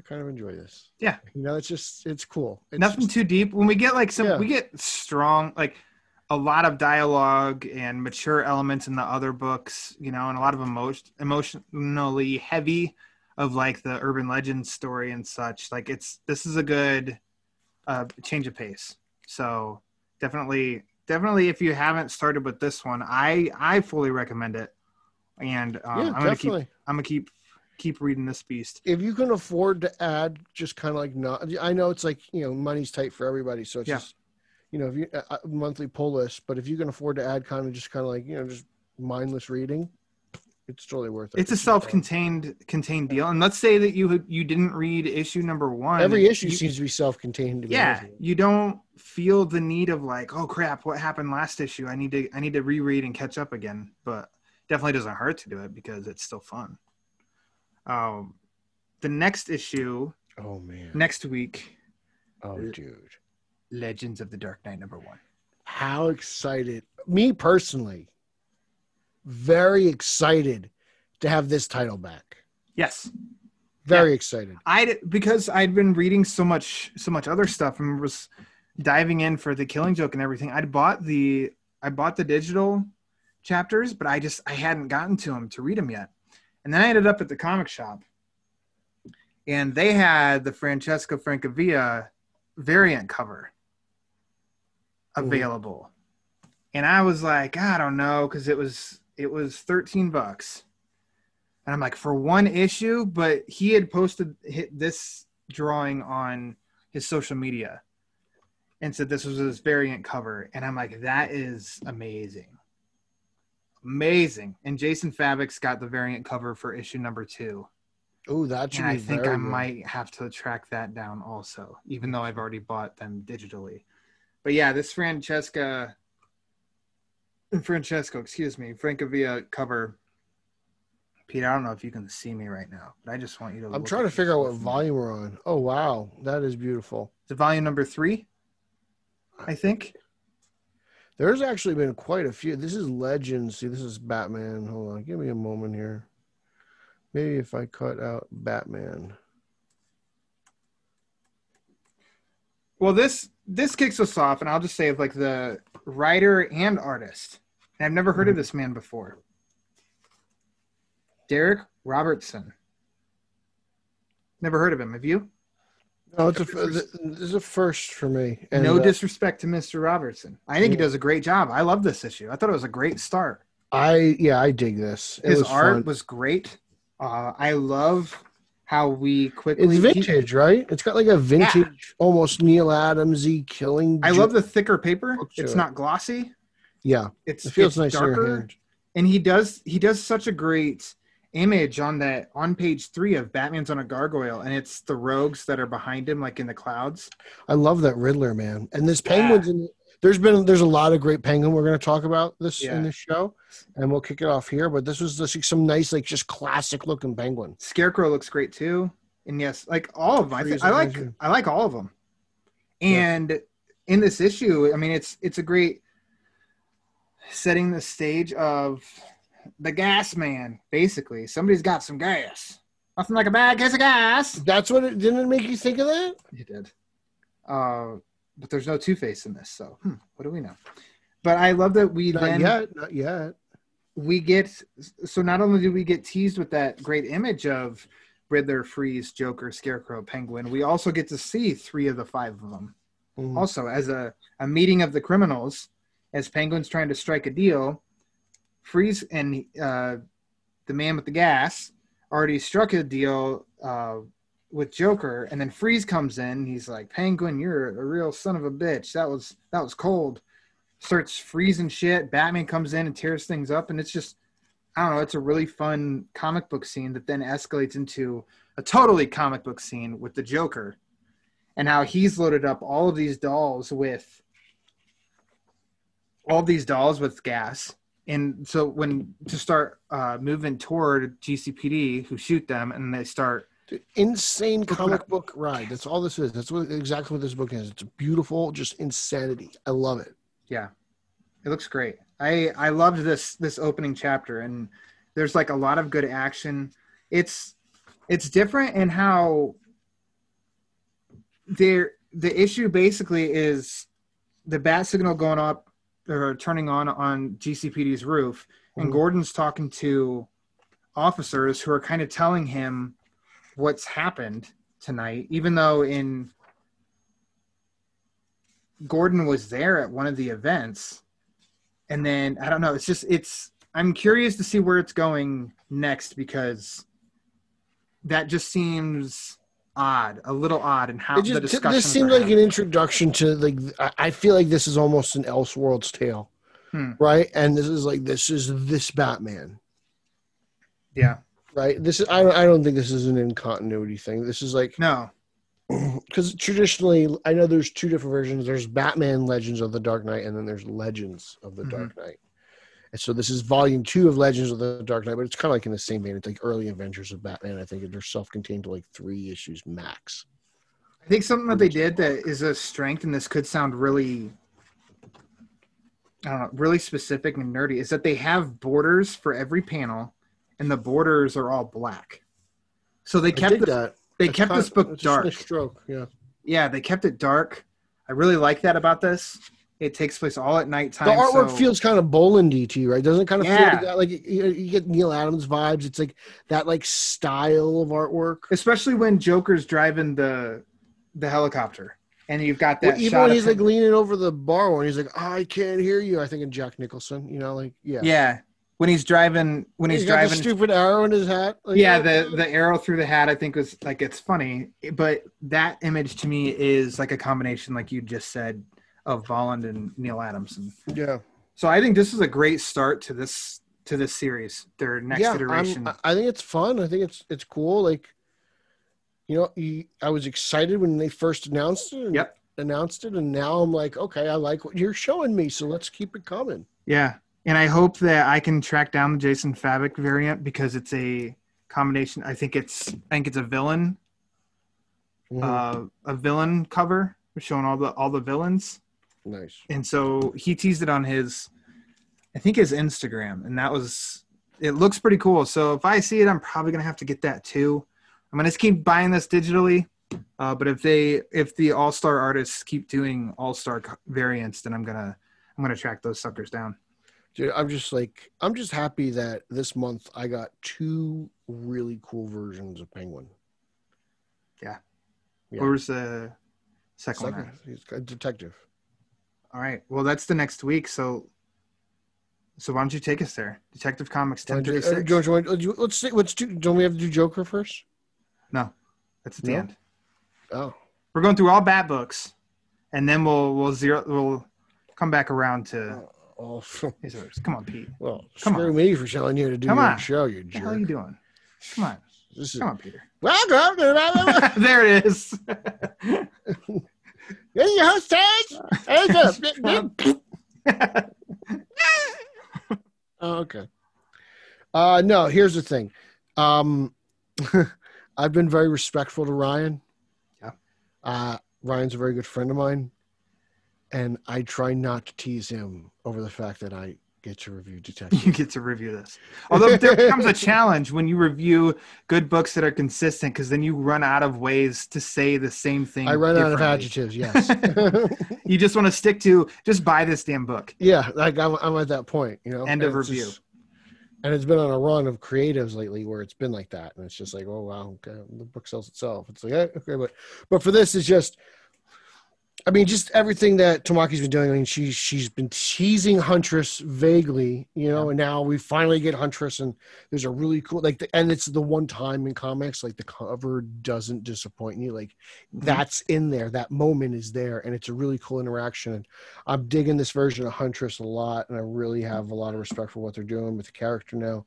I kind of enjoy this. Yeah. you know, it's just, it's cool. It's Nothing just- too deep. When we get like some, Yeah. we get strong like a lot of dialogue and mature elements in the other books, you know, and a lot of emotion emotionally heavy of like the urban legend story and such. Like it's this is a good uh change of pace. So definitely definitely if you haven't started with this one, I I fully recommend it. And um, yeah, I'm gonna keep. I'm gonna keep keep reading this beast. if you can afford to add just kind of like not i know it's like you know money's tight for everybody so it's Yeah. just you know if you a monthly pull list but if you can afford to add kind of just kind of like you know just mindless reading it's totally worth it It's a self-contained contained deal. And let's say that you you didn't read issue number one. every issue you- seems to be self-contained to yeah you don't feel the need of like oh crap what happened last issue i need to i need to reread and catch up again but definitely doesn't hurt to do it because it's still fun um the next issue oh man. next week oh dude. Legends of the dark knight number one. How excited me personally very excited to have this title back. Yes. Very excited. I because i'd been reading so much so much other stuff and was diving in for the killing joke and everything i'd bought the i bought the digital chapters but i just i hadn't gotten to them to read them yet and then i ended up at the comic shop and they had the francesco francavilla variant cover available and i was like i don't know because it was It was 13 bucks. And I'm like, for one issue, but he had posted hit this drawing on his social media and said this was his variant cover. And I'm like, that is amazing. Amazing. And Jason Fabok's got the variant cover for issue number two. Oh, that should And I think I good. might have to track that down also, even though I've already bought them digitally. But yeah, this Francesca, Francesco, excuse me, Francavilla cover. Pete, I don't know if you can see me right now, but I just want you to. I'm trying to figure out what volume we're on. Oh wow, that is beautiful. Is it volume number three? I think. There's actually been quite a few. This is Legends. See, this is Batman. Hold on, give me a moment here. Maybe if I cut out Batman. Well, this this kicks us off, and I'll just say of like the writer and artist. And I've never heard Mm-hmm. of this man before. Derek Robertson. Never heard of him. Have you? No, it's a this is a first for me. And, no uh, disrespect to Mr. Robertson. I think he does a great job. I love this issue. I thought it was a great start. I yeah, I dig this. It His was art fun. was great. Uh, I love how we quickly. It's he- vintage, right? It's got like a vintage, almost Neil Adamsy killing. I ju- love the thicker paper. It's it. not glossy. Yeah, It's it feels it's nice in darker. and he does he does such a great image on that on page three of Batman's on a gargoyle, and it's the rogues that are behind him, like in the clouds. I love that Riddler man, and this penguin's in. There's been there's a lot of great penguin we're going to talk about this Yeah. in this show, and we'll kick it off here. But this was just some nice like just classic looking penguin. Scarecrow looks great too, and yes, like all of them. I, Freeze I like. I like all of them. Yeah. And in this issue, I mean, it's it's a great setting the stage of the gas man. Basically, somebody's got some gas. Nothing like a bad case of gas. That's what it didn't it make you think of that. He did. Uh, but there's no Two Face in this, so hmm, what do we know? But I love that we Not then yet, not yet. we get so not only do we get teased with that great image of Riddler, Freeze, Joker, Scarecrow, Penguin, we also get to see three of the five of them. Mhm. Also, as a, a meeting of the criminals, as Penguin's trying to strike a deal, Freeze and uh, the man with the gas already struck a deal uh, with Joker, and then Freeze comes in. He's like, "Penguin, you're a real son of a bitch. That was that was cold." Starts freezing shit. Batman comes in and tears things up, and it's just I don't know. It's a really fun comic book scene that then escalates into a totally comic book scene with the Joker and how he's loaded up all of these dolls with all these dolls with gas. And so when to start uh, moving toward GCPD, who shoot them, and they start Dude, Insane comic book ride. That's all this is. That's what exactly what this book is. It's beautiful, just insanity. I love it. Yeah, it looks great. I I loved this this opening chapter, and there's like a lot of good action. It's it's different in how there the issue basically is the bat signal going up or turning on on GCPD's roof, and Mhm. Gordon's talking to officers who are kind of telling him what's happened tonight, even though in Gordon was there at one of the events. And then I don't know, it's just it's I'm curious to see where it's going next because that just seems odd, a little odd in how It the just, discussion. this seemed like an introduction to like I- feel like this is almost an Elseworlds tale, Hmm. right? And this is like this is this Batman, yeah. right? This is I don't I don't think this is an in continuity thing. This is like No. because traditionally I know there's two different versions. There's Batman Legends of the Dark Knight, and then there's Legends of the Mhm. Dark Knight. And so this is volume two of Legends of the Dark Knight, but it's kind of like in the same vein. It's like early adventures of Batman. I think they're self-contained to like three issues max. I think something that they did that is a strength, and this could sound really, I don't know, really specific and nerdy, is that they have borders for every panel, and the borders are all black. So they kept the, that. they That's kept this book dark. stroke, yeah. Yeah, they kept it dark. I really like that about this. It takes place all at nighttime. The artwork so- feels kind of Bollandy to you, right? Doesn't it kind of feel Yeah. like? Like you, you get Neal Adams vibes. It's like that like style of artwork. especially when Joker's driving the the helicopter, and you've got that Well, even shot when he's like leaning over the bar and he's like, "I can't hear you." I think in Jack Nicholson, you know, like yeah, yeah, when he's driving when he's, He's got driving stupid arrow in his hat. Like, yeah the the arrow through the hat i think was like it's funny but that image to me is like a combination like you just said of Bolland and neil adamson yeah. so i think this is a great start to this to this series their next yeah, iteration I'm, I think it's fun. I think it's it's cool. Like, you know, you, I was excited when they first announced it. And Yep. Announced it, and now I'm like, okay, I like what you're showing me, so let's keep it coming. yeah and i hope that i can track down the jason fabok variant because it's a combination i think it's i think it's a villain Mhm. uh a villain cover showing all the all the villains nice. and so he teased it on his i think his instagram and that was it looks pretty cool so if i see it i'm probably gonna have to get that too i'm gonna just keep buying this digitally uh, but if they if the all-star artists keep doing all-star variants then i'm gonna i'm gonna track those suckers down Dude, I'm just like, I'm just happy that this month I got two really cool versions of Penguin. Yeah. where's the second, one Second, at? he's a detective. All right well that's the next week so so why don't you take us there detective comics Uh, do- uh, 1036 do want- let's see. Let's do. Don't we have to do Joker first? no that's at the No? end Oh, We're going through all bat books, and then we'll we'll zero we'll come back around to oh, others. Come on, Pete. well, Come screw on. me for telling you to do Come your on. show, you the hell are you doing? Come on, This is come on, Peter. welcome. there it is. Hey, your. Hey. Oh, okay. Uh no, here's the thing. Um I've been very respectful to Ryan. Yeah. Uh Ryan's a very good friend of mine. And I try not to tease him over the fact that I get to review Detective. you get to review this. Although there becomes a challenge when you review good books that are consistent, because then you run out of ways to say the same thing. I run out of adjectives, yes. You just want to stick to just buy this damn book. yeah, like I'm, I'm at that point, you know. End of And it's review. just- and it's been on a run of creatives lately where it's been like that, and it's just like, oh wow, okay, the book sells itself. It's like, eh, okay, but but for this, it's just, I mean, just everything that Tamaki's been doing. I mean, she's she's been teasing Huntress vaguely, you know, and now we finally get Huntress, and there's a really cool like, the, and it's the one time in comics like the cover doesn't disappoint you, like Mm-hmm. that's in there, that moment is there, and it's a really cool interaction. And I'm digging this version of Huntress a lot, and I really have a lot of respect for what they're doing with the character now.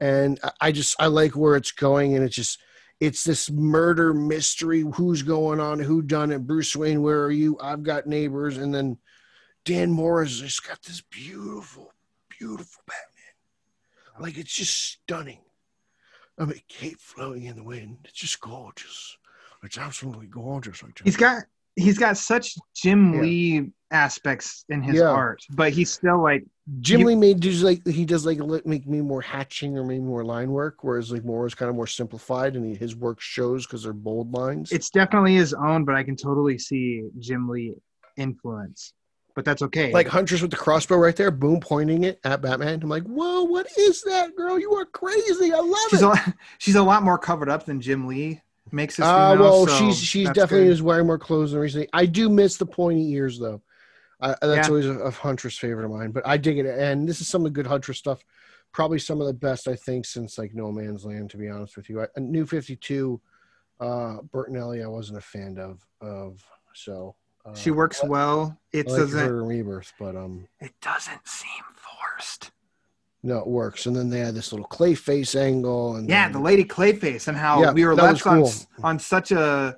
And I- I just I like where it's going, and it's just it's this murder mystery. Who's going on? Who done it? Bruce Wayne, where are you? I've got neighbors, and then Dan Mora just got this beautiful, beautiful Batman. Like it's just stunning. I mean, cape flowing in the wind. It's just gorgeous. It's absolutely gorgeous. like he's got he's got such Jim Yeah. Lee aspects in his Yeah. art, but he's still like Jim You- Lee made does like he does like make me more hatching or maybe more line work, whereas like more is kind of more simplified, and he, his work shows because they're bold lines. it's definitely his own, but I can totally see Jim Lee influence. But that's okay. like Huntress with the crossbow right there, boom, pointing it at Batman. I'm like, whoa, what is that, girl? You are crazy. I love she's it. a lot, she's a lot more covered up than Jim Lee makes us. Uh, well, so she's she's definitely good. is wearing more clothes than recently. I do miss the pointy ears though. That's Yeah. always a, a Huntress favorite of mine. But I dig it, and this is some of the good Huntress stuff. Probably some of the best I think since like No Man's Land. To be honest with you, I, New Fifty Two, uh, Bertinelli, I wasn't a fan of of so. Uh, she works well. It like doesn't. Rebirth, but um, It doesn't seem forced. no, it works. And then they had this little clay face angle, and Yeah, then- the Lady Clayface and how Yeah, we were left on cool. on such a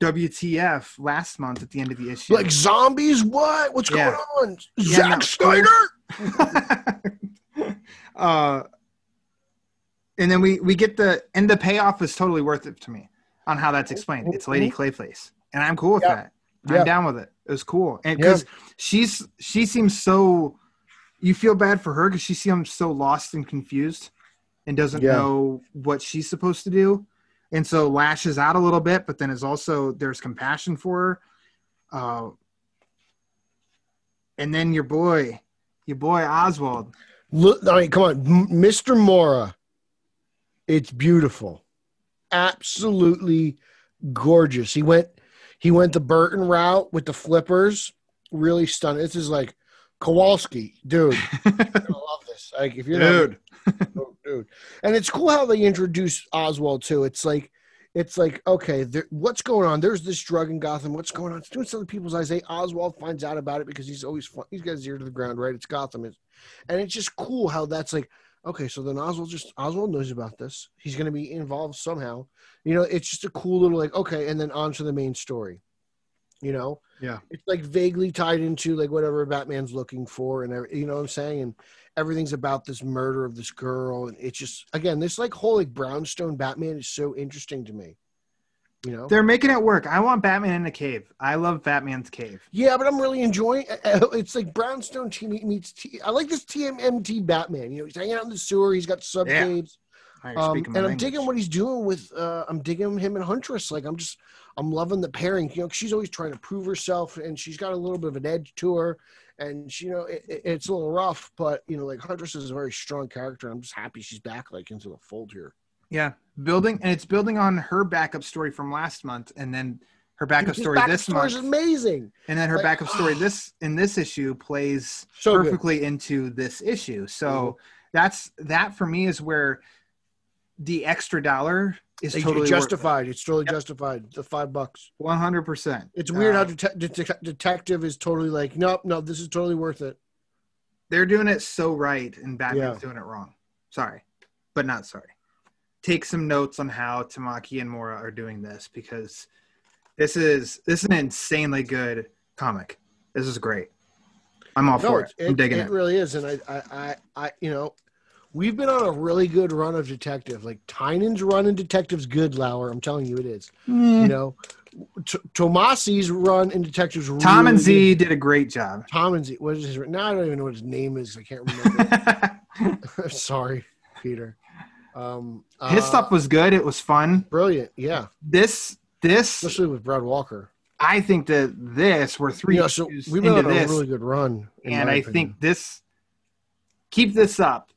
WTF last month at the end of the issue. like zombies. What? What's Yeah. going on? Yeah, Zack no, Snyder. uh, and then we we get the and the payoff is totally worth it to me on how that's explained. It's Lady Clayface, and I'm cool with Yeah. that. I'm Yeah. down with it. It was cool, and because she's she seems so, you feel bad for her because she seems so lost and confused, and doesn't know what she's supposed to do, and so lashes out a little bit, but then is also there's compassion for her. Uh, and then your boy, your boy Oswald. Look, I mean, come on, Mr. Mora. It's beautiful, absolutely gorgeous. He went, he went the Burton route with the flippers. Really stunning. This is like Kowalski, dude. I love this. Like if you're not Dude. Oh, dude. And it's cool how they introduce Oswald too. It's like, it's like, okay, there, what's going on? There's this drug in Gotham. What's going on? It's doing something people's eyes. Hey, Oswald finds out about it because he's always fun. he's got his ear to the ground, right? It's Gotham, it's, and it's just cool how that's like, okay, so then Oswald just Oswald knows about this. He's going to be involved somehow. You know, it's just a cool little like, okay, and then on to the main story. You know, Yeah. it's like vaguely tied into like whatever Batman's looking for, and you know what I'm saying, and everything's about this murder of this girl, and it's just again this like whole like brownstone Batman is so interesting to me. You know, They're making it work. I want Batman in the cave. I love Batman's cave. yeah, but I'm really enjoying. It's like brownstone T meets T. I like this TMNT Batman. You know, he's hanging out in the sewer. He's got sub Yeah. caves. All right, Um, and I'm language. digging what he's doing with. Uh, I'm digging him and Huntress. Like I'm just, I'm loving the pairing. You know, she's always trying to prove herself, and she's got a little bit of an edge to her. And she, you know, it, it- it's a little rough, but you know, like Huntress is a very strong character. I'm just happy she's back, like into the fold here. Yeah, building and it's building on her backup story from last month, and then her backup story backup this month, is amazing. and then her like, backup story ah. this in this issue plays So good. perfectly into this issue. So Mhm. that's that for me is where the extra dollar is Like, totally justified. It's totally Yep. justified. The five bucks. One hundred percent. It's weird Uh, how det- det- detective is totally like, nope, no, this is totally worth it. they're doing it so right, and Batman's Yeah. doing it wrong. Sorry, but not sorry. Take some notes on how Tamaki and Mora are doing this because this is this is an insanely good comic. This is great. I'm all for it. it's- I'm digging it, it. really is, and I, I, I, I, you know, we've been on a really good run of detective. Like Tynion's run in detectives, good. Lauer, I'm telling you, it is. Mm. You know, T- Tomasi's run in detectives. Tom and Z good. did a great job. Tom and Z. What is his? Now I don't even know what his name is. I can't remember. Sorry, Peter. Um, His uh, stuff was good. It was fun. brilliant. Yeah, This this especially with Brad Walker. I think that this we're three know, so we've been on a this, really good run, and I opinion. think this keep this up.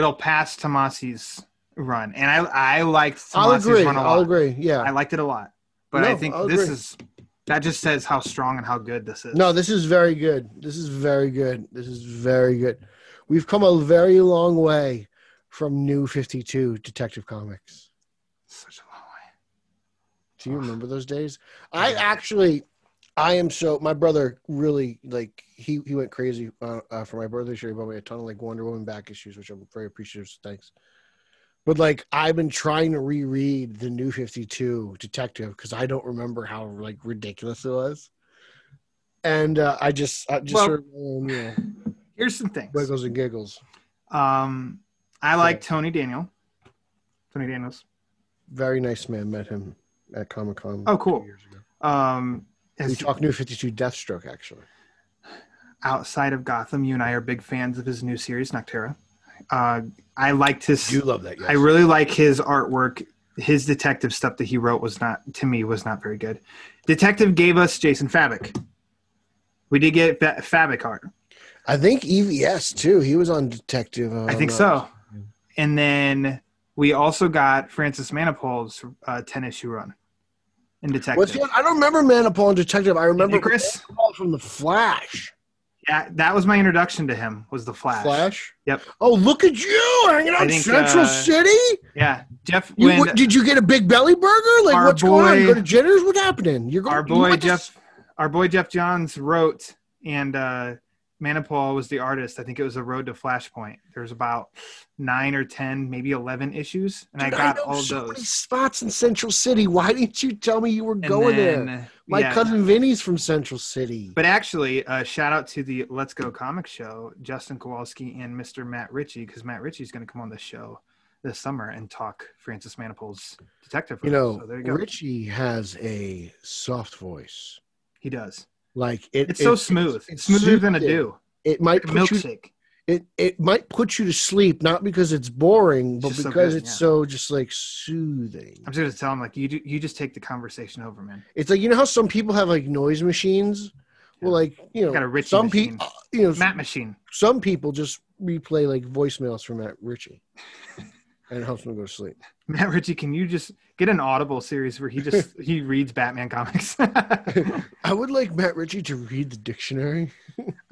It'll pass Tomasi's run, and I I liked I'll Tomasi's agree. run a lot. I'll agree. Yeah. I liked it a lot, but No, I think I'll this agree. is that just says how strong and how good this is. No, this is very good. This is very good. This is very good. We've come a very long way from New 52 Detective Comics. such a long way. Do you remember those days? I actually, I am so. My brother really like he he went crazy uh, uh, for my birthday. Sure, he bought me a ton of like Wonder Woman back issues, which I'm very appreciative. of. Thanks. But like I've been trying to reread the New 52 Detective because I don't remember how like ridiculous it was. And uh, I just, I just Well- sort of, um, you know, Here's some things. wiggles and giggles. Um, I like Tony Daniel. Tony Daniels. Very nice man. Met him at Comic Con. Oh, cool. Um, We talked New 52 Deathstroke actually. outside of Gotham, you and I are big fans of his new series, Nocterra. Uh, I liked his. You love that. I really like his artwork. His detective stuff that he wrote was not, to me, was not very good. Detective gave us Jason Fabok. We did get Fa- Fabok art. I think EVS too. He was on Detective. uh, I think so. And then we also got Francis Manapul's uh, 10 issue run in Detective. What's the, I don't remember Manapul and Detective. I remember Chris? From the Flash. Yeah, that was my introduction to him. Was the Flash? Flash. Yep. Oh, look at you hanging out in think, Central uh, City. Yeah, Jeff. You, when what, did you get a big belly burger? Like what's going on? You go to Jitters? What's happening? You're going. our boy went to- Jeff, our boy Geoff Johns wrote, and uh, Manapul was the artist. I think it was a Road to Flashpoint. There's about nine or ten, maybe eleven issues, and I Dude, got know all so those. spots in Central City. Why didn't you tell me you were And going there? My yeah. cousin Vinny's from Central City. But actually, uh, shout out to the Let's Go Comic Show, Justin Kowalski and Mr. Matt Ritchie, because Matt Ritchie's going to come on the show this summer and talk Francis Manapul's detective. you know, so there you go. Ritchie has a soft voice. he does. Like it, It's so smooth. it's smoother than a do. It might Like put you. milkshake. It it might put you to sleep, not because it's boring, It's but just so because good, it's yeah. so just like soothing. I'm just going to tell him like you do, you just take the conversation over, man. It's like you know how some people have like noise machines. Well, like you know, Got a Ritchie some people, you know, Matt Machine. some people just replay like voicemails from Matt Ritchie, and it helps them go to sleep. Matt Ritchie, can you just get an Audible series where he just he reads Batman comics? I would like Matt Ritchie to read the dictionary.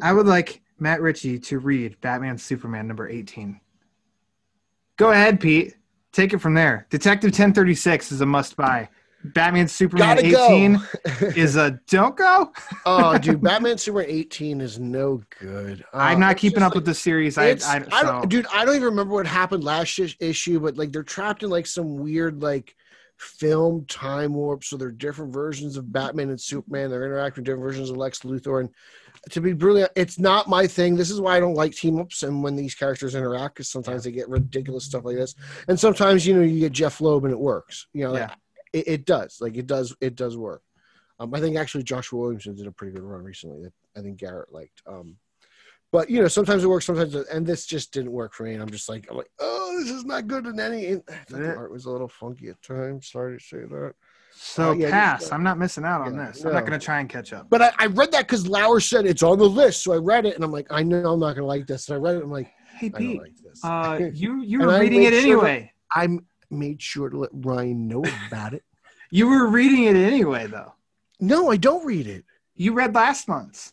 I would like Matt Ritchie to read Batman Superman number 18. Go ahead, Pete. Take it from there. Detective 1036 is a must buy. Batman Superman Gotta 18 is a don't go. oh, dude, Batman Superman 18 is no good. Uh, I'm not keeping up like- with the series. I, I, I, don't, dude. I don't even remember what happened last is- issue, but like they're trapped in like some weird like film time warp. So they're different versions of Batman and Superman. They're interacting with different versions of Lex Luthor. And to be brilliant, it's not my thing. This is why I don't like team ups and when these characters interact, because sometimes they get ridiculous stuff like this, and sometimes you know you get Jeph Loeb and it works. You know, like, Yeah. It, it does. Like it does. It does work. Um, I think actually Joshua Williamson did a pretty good run recently that I think Garrett liked. Um, but you know, sometimes it works, sometimes it, and this just didn't work for me. And I'm just like, I'm like, oh, this is not good in any. Thought the art was a little funky at times. Sorry to say that. so uh, yeah, pass. I'm not missing out on yeah, this. I'm not going to try and catch up. But I, I read that because Lauer said it's on the list, so I read it, and I'm like, I know I'm not gonna like this. And I read it, I'm like, Hey, I don't Pete, like this. uh, you, you were reading it sure anyway. I made sure to let Ryan know about it. You were reading it anyway, though. No, I don't read it You read last month's.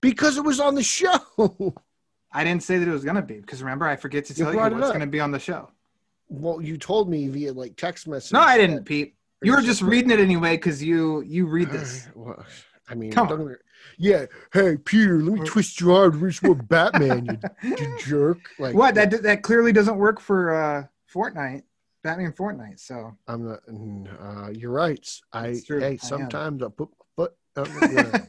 because it was on the show. I didn't say that it was going to be because remember, I forget to tell you it what's going to be on the show. well, you told me via like text message. No, I didn't, Pete. You were just reading it anyway because you you read this. Well, I mean, Come don't yeah. Hey, Peter, let me twist your arm to reach more Batman, you, you jerk. Like What that that clearly doesn't work for uh Fortnite, Batman Fortnite. So I'm not. Uh, you're right. I I hey, sometimes I put but. Um, yeah.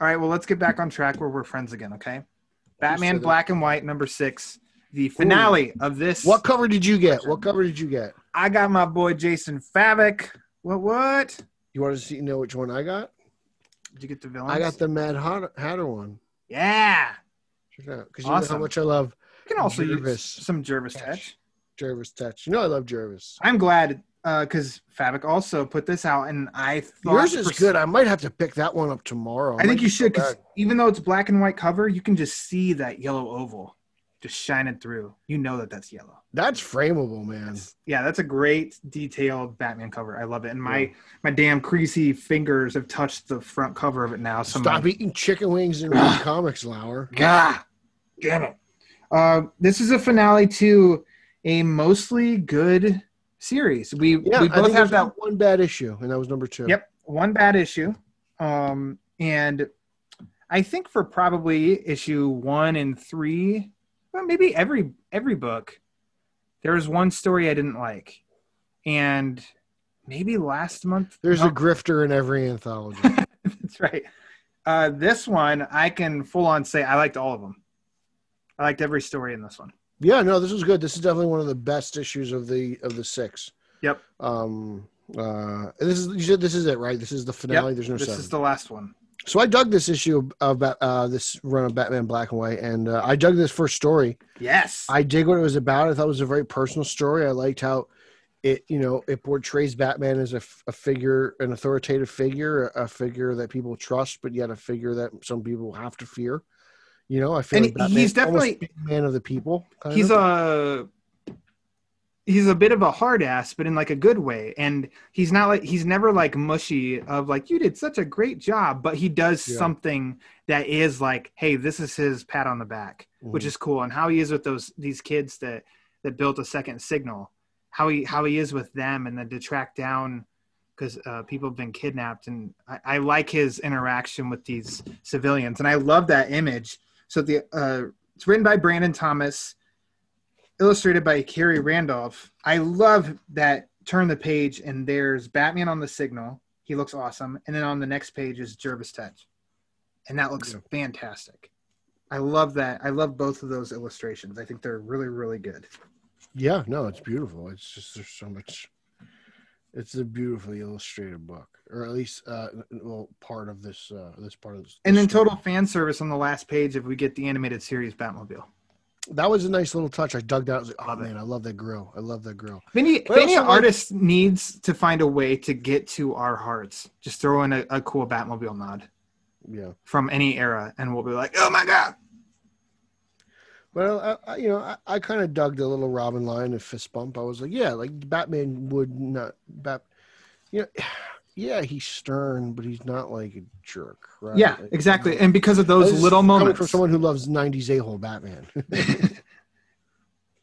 All right, well, let's get back on track where we're friends again, okay? Batman. Black and White number 6, the finale of this. what cover did you get? What cover did you get? I got my boy Jason Fabok. What what? You want to see know which one I got? Did you get the villains? I got the Mad Hatter, Hatter one. Yeah. Check it because you know how much I love You can also Jervis. use some Jervis Tetch. Jervis Tetch. You know I love Jervis. I'm glad because Fabok also put this out, and I thought Yours is good. I might have to pick that one up tomorrow. I think you should because even though it's black and white cover, you can just see that yellow oval just shining through. You know that that's yellow. That's frameable, man. Yeah, that's a great detailed Batman cover. I love it. And my my damn creasy fingers have touched the front cover of it now. So Stop my, eating chicken wings and read comics, Lauer. God, damn it. Uh, this is a finale to a mostly good series. We Yeah, we both have that one bad issue, and that was number two. Yep, one bad issue. Um, and I think for probably issue one and three, well, maybe every every book, there was one story I didn't like, and maybe last month. There's no, a grifter in every anthology. that's right. Uh, this one I can full on say I liked all of them. I liked every story in this one. Yeah, no, this was good. This is definitely one of the best issues of the of the six. Yep. Um. Uh. This is you said this is it, right? This is the finale. There's no this seven. is the last one. So I dug this issue of uh, this run of Batman Black and White, and uh, I dug this first story. Yes. I dig what it was about. I thought it was a very personal story. I liked how it, you know, it portrays Batman as a, f- a figure, an authoritative figure, a, a figure that people trust, but yet a figure that some people have to fear. You know, I feel And like he's definitely- man of the people. kind he's of. a he's a bit of a hard ass but in like a good way and he's not like he's never like mushy of like you did such a great job but he does Yeah. something that is like hey this is his pat on the back which Mhm. is cool and how he is with those these kids that that built a second signal how he how he is with them and then to track down because uh, people have been kidnapped and I, I like his interaction with these civilians and i love that image so the uh, it's written by brandon thomas illustrated by Khary Randolph. I love that turn the page and there's Batman on the signal. He looks awesome. And then on the next page is Jervis Tetch. And that looks Yeah. fantastic. I love that. I love both of those illustrations. I think they're really, really good. yeah, no, it's beautiful. It's just there's so much. It's a beautifully illustrated book, or at least, uh, well, part of this, uh, this part of this. And then total fan service on the last page if we get the animated series Batmobile. that was a nice little touch. I dug that. I was like, oh man, I love that grill. I love that grill. If any, if any also like- artist needs to find a way to get to our hearts, just throw in a, a cool Batmobile nod Yeah. from any era and we'll be like, oh my God. Well, I, I, you know, I, I kind of dug the little Robin line and fist bump. I was like, yeah, like Batman would not bat. You know, yeah, he's stern, but he's not like a jerk, right? Yeah, Like, exactly. And because of those little moments, from someone who loves '90s a-hole Batman.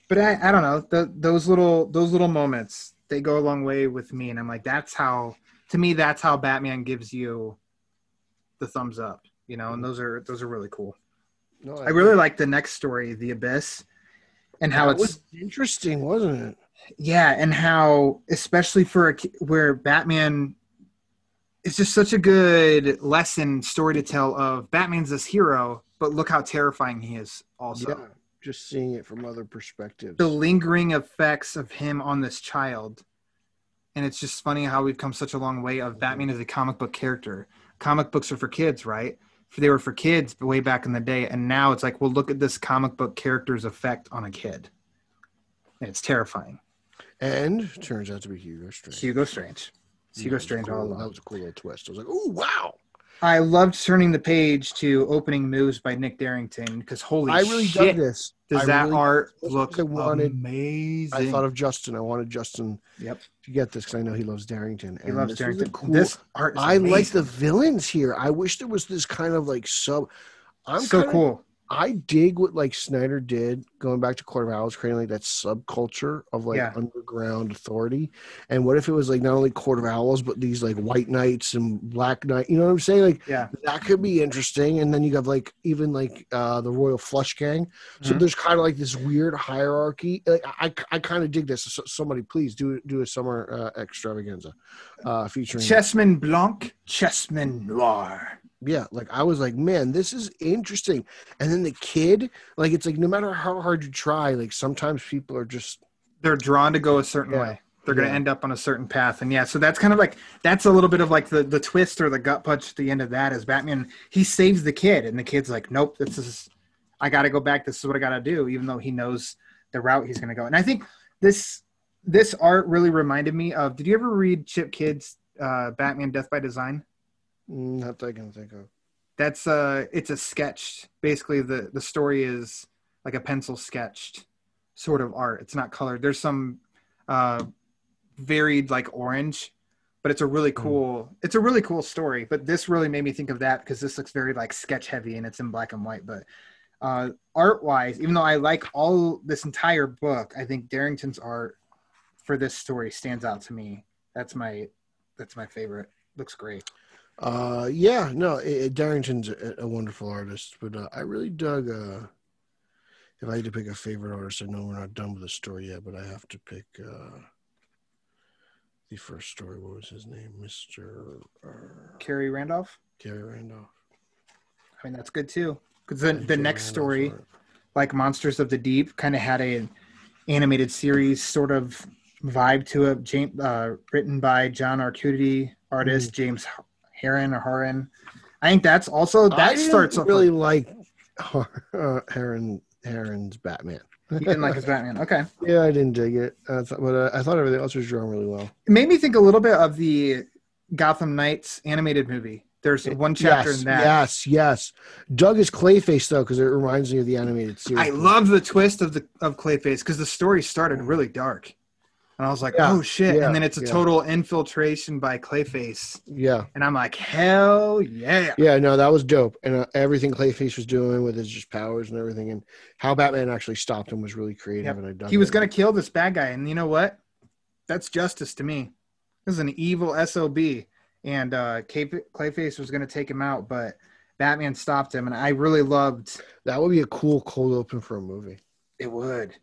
but I, I don't know the, those little those little moments they go a long way with me and i'm like that's how to me that's how batman gives you the thumbs up you know and mm-hmm. those are those are really cool no, i really like the next story the abyss and how That it's was interesting, wasn't it? yeah and how especially for a where batman it's just such a good lesson story to tell of batman's this hero but look how terrifying he is also yeah, just seeing it from other perspectives. the lingering effects of him on this child. And it's just funny how we've come such a long way of Batman as a comic book character. Comic books are for kids, right? They were for kids way back in the day, and now it's like, well, look at this comic book character's effect on a kid. And it's terrifying. and turns out to be Hugo Strange. Hugo Strange. Hugo was Strange cool. all That was a cool little twist. I was like, oh wow! I loved turning the page to opening moves by Nick Derington because holy I really shit, dug this. does I that really- art look I wanted- amazing? I thought of Justin. I wanted Justin Yep. to get this because I know he loves Derington. he and loves this was a Derington. Cool, This art is I like the villains here. I wish there was this kind of like sub. I'm so kinda- cool. I dig what like Snyder did going back to Court of Owls, creating like that subculture of like Yeah. underground authority. And what if it was like not only Court of Owls, but these like White Knights and Black Knight? You know what I'm saying? Like Yeah. that could be interesting. And then you have like even like uh the Royal Flush Gang. So Mhm. there's kind of like this weird hierarchy. Like, I I kind of dig this. So, somebody please do do a summer uh, extravaganza uh featuring Chessman Blanc, Chessman Noir. Yeah, like I was like, man, this is interesting. And then the kid, like it's like no matter how hard you try, like sometimes people are just They're drawn to go a certain Yeah. way. They're going to end up on a certain path. And yeah, so that's kind of like, that's a little bit of like the, the twist or the gut punch at the end of that is Batman, he saves the kid. And the kid's like, nope, this is, I got to go back. This is what I got to do, even though he knows the route he's going to go. And I think this, this art really reminded me of, did you ever read Chip Kidd's uh, Batman Death by Design? Mm, not that I can think of. that's uh it's a sketch basically the the story is like a pencil sketched sort of art. It's not colored. There's some uh varied like orange but it's a really cool it's a really cool story. But this really made me think of that because this looks very like sketch heavy and it's in black and white. But uh art wise even though i like all this entire book i think derington's art for this story stands out to me. That's my that's my favorite. Looks great Uh, yeah, no, it, it- Derington's a, a wonderful artist, but uh, I really dug. Uh, if I had to pick a favorite artist, I know we're not done with the story yet, but I have to pick uh, the first story. What was his name, Mister uh, khary randolph Gary Randolph? I mean, that's good too. Because the, the next Randolph's story, art. like Monsters of the Deep, kind of had a animated series sort of vibe to it. James, uh, written by John Arcudi, artist James Harren or Horan. I think that's also I that didn't starts off really really. like uh, Heron Harren's Batman. You didn't like his Batman. Okay, Yeah, I didn't dig it, I but uh, I thought everything else was drawn really well. it made me think a little bit of the Gotham Knights animated movie. There's one chapter yes, in that. Yes, yes. Doug is Clayface though, because it reminds me of the animated series. I love the twist of the of Clayface because the story started really dark, and I was like, Yeah, "Oh shit!" yeah, and then it's a yeah. total infiltration by Clayface, Yeah, and I'm like, "Hell yeah!" yeah. No, that was dope, and uh, everything Clayface was doing with his just powers and everything, and how Batman actually stopped him was really creative. Yep. And I dug He was gonna kill this bad guy, and you know what? That's justice to me. This is an evil sob, and uh, Clayface was gonna take him out, but Batman stopped him, and I really loved. That would be a cool cold open for a movie. It would.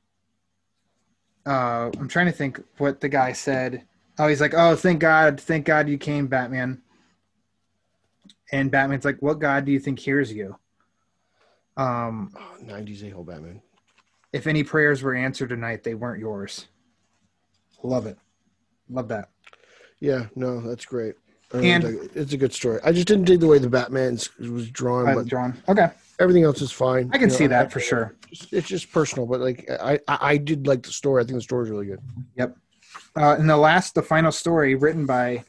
Uh, I'm trying to think what the guy said. Oh, he's like, "Oh, thank God, thank God you came, Batman." And Batman's like, "What God do you think hears you?" Um, Oh, 90s a whole Batman. if any prayers were answered tonight, they weren't yours. Love it. Love that. Yeah, no, that's great. And- it's a good story. I just didn't dig the way the Batman was drawn, but was drawn. Okay, everything else is fine. I can You know, see that for sure. It's, just personal, but like I, I, I did like the story. I think the story's really good. Yep. Uh, and the last, the final story, written by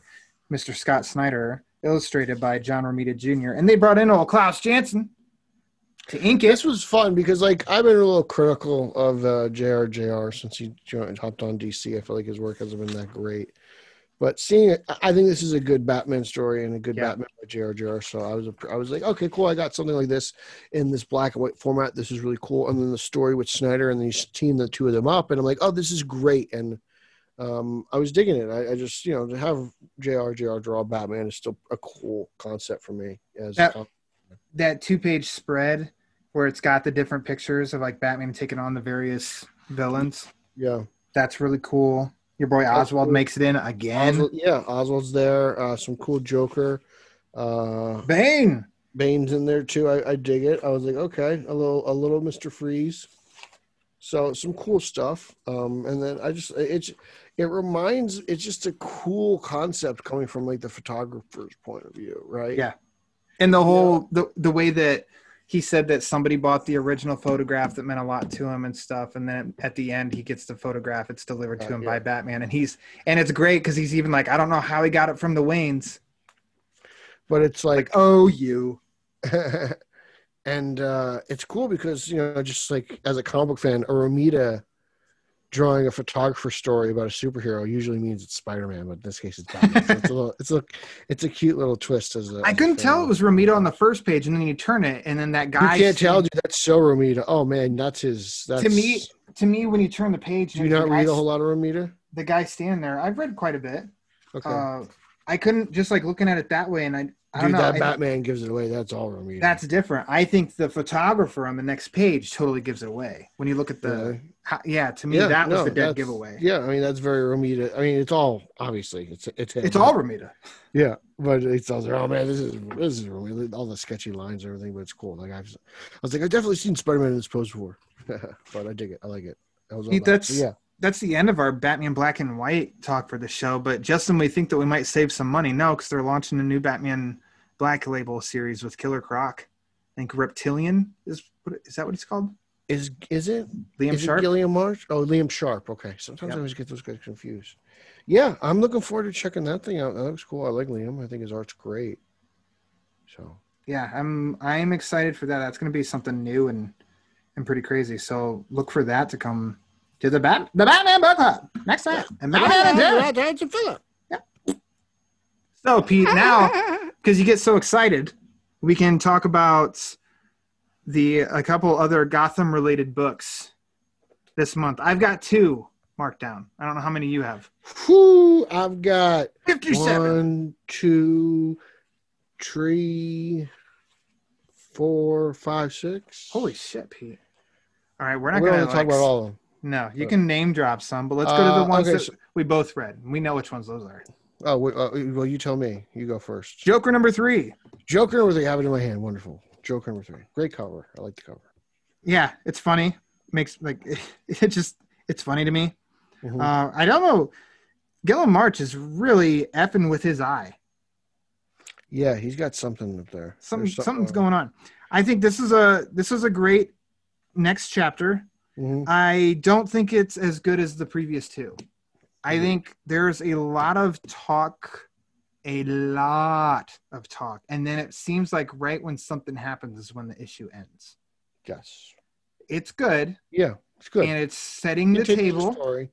Mr. Scott Snyder, illustrated by John Romita Jr., and they brought in old Klaus Janson to ink it. This was fun because like I've been a little critical of uh, JRJR since he joined, hopped on DC. I feel like his work hasn't been that great. But seeing it, I- think this is a good Batman story and a good Yeah. Batman by J.R.J.R. So I was, I was like, okay, cool. I got something like this in this black and white format. This is really cool. And then the story with Snyder and he's team the two of them up, and I'm like, oh, this is great. And um, I was digging it. I, I just, you know, to have J.R.J.R. draw Batman is still a cool concept for me. As That- That two page spread where it's got the different pictures of like Batman taking on the various villains. yeah, That's really cool. Your boy Oswald makes it in again. Oswald, yeah, Oswald's there. Uh, some cool Joker. Uh, Bane. Bane's in there too. I, I dig it. I was like, okay, a little a little Mister Freeze. So some cool stuff. Um, and then I just it's it reminds it's just a cool concept coming from like the photographer's point of view, right? Yeah. And the whole the the way that he said that somebody bought the original photograph that meant a lot to him and stuff, and then at the end he gets the photograph. It's delivered to Uh, him yeah. by Batman, and he's and it's great because he's even like, I don't know how he got it from the Waynes. But it's Like, like oh, you. and uh it's cool because you know just like as a comic book fan, a Romita drawing a photographer story about a superhero usually means it's Spider-Man, but in this case it's Batman. so it's a little, it's a it's a cute little twist as a I as a couldn't tell it was Romita on the first page, and then you turn it, and then that guy. You can't tell, dude. That's so Romita. Oh man, that's his. That's, To me, to me, when you turn the page, do you not read guy- a whole lot of Romita? The guy standing there, I've read quite a bit. Okay, Uh, I couldn't just like looking at it that way, and I, I dude, know. that I- Batman gives it away. That's all Romita. That's different. I think the photographer on the next page totally gives it away. When you look at the, how, yeah, to me Yeah, that was no, the dead giveaway. Yeah, I mean that's very Romita. I mean it's all obviously it's it's him. It's all Romita. yeah, but it's also oh man, this is this is Romita. All the sketchy lines and everything, but it's cool. Like I've, I was like I've definitely seen Spider Man in this pose before, but I dig it. I like it. Was all Pete, that. that's- yeah. That's the end of our Batman Black and White talk for the show. But Justin, we think that we might save some money. No, because they're launching a new Batman Black Label series with Killer Croc. I think Reptilian is is that what it's called? Is is it Liam is Sharp. it Guillem March? Oh, Liam Sharp. Okay, sometimes Yep. I always get those guys confused. Yeah, I'm looking forward to checking that thing out. That looks cool. I like Liam. I think his art's great. So yeah, I'm I'm excited for that. That's going to be something new and and pretty crazy. So look for that to come to the Bat the Batman Book Club next time. And Batman and Derek. That's a Philip. So Pete, now because you get so excited, we can talk about the a couple other Gotham related books this month. I've got two marked down. I don't know how many you have. Whew, I've got Fifty-seven. one, two, three, four, five, six. Holy shit, Pete! All right, we're not going to talk about all of them. No, you can name drop some, but let's go to the Uh, ones okay, that so- we both read. We know which ones those are. Oh, uh, well, you tell me. You go first. Joker number three. Joker number three. I have it in my hand. Wonderful. Joker number three. Great cover. I like the cover. Yeah, it's funny. Makes like it just it's funny to me. Mhm. Uh, I don't know. Guillem March is really effing with his eye. yeah, he's got something up there. Some, There's some- something's going on. I think this is a this is a great next chapter. Mhm. I don't think it's as good as the previous two. I Mhm. think there's a lot of talk, a lot of talk, and then it seems like right when something happens is when the issue ends. Yes. It's good, Yeah, it's good. and it's setting the table. story.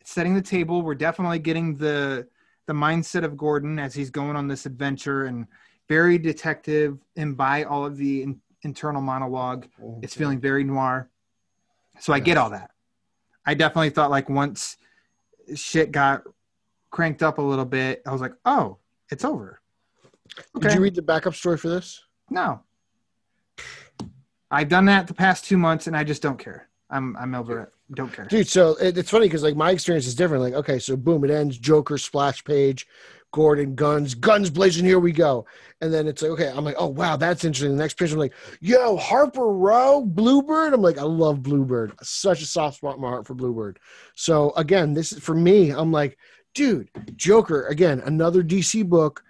It's setting the table. We're definitely getting the the mindset of Gordon as he's going on this adventure and very detective and by all of the in, internal monologue. Mhm. It's feeling very noir. So I get all that. I definitely thought like once shit got cranked up a little bit, I was like, oh, it's over. Did you read the backup story for this? No. I've done that the past two months and I just don't care. I'm I'm over it. Don't care. dude so it, it's funny because like my experience is different like okay so boom it ends joker splash page gordon guns guns blazing here we go. And then it's like okay i'm like oh wow that's interesting. The next page i'm like yo harper row bluebird? I'm like i love bluebird. Such a soft spot in my heart for bluebird. So again this is for me i'm like dude joker again another dc book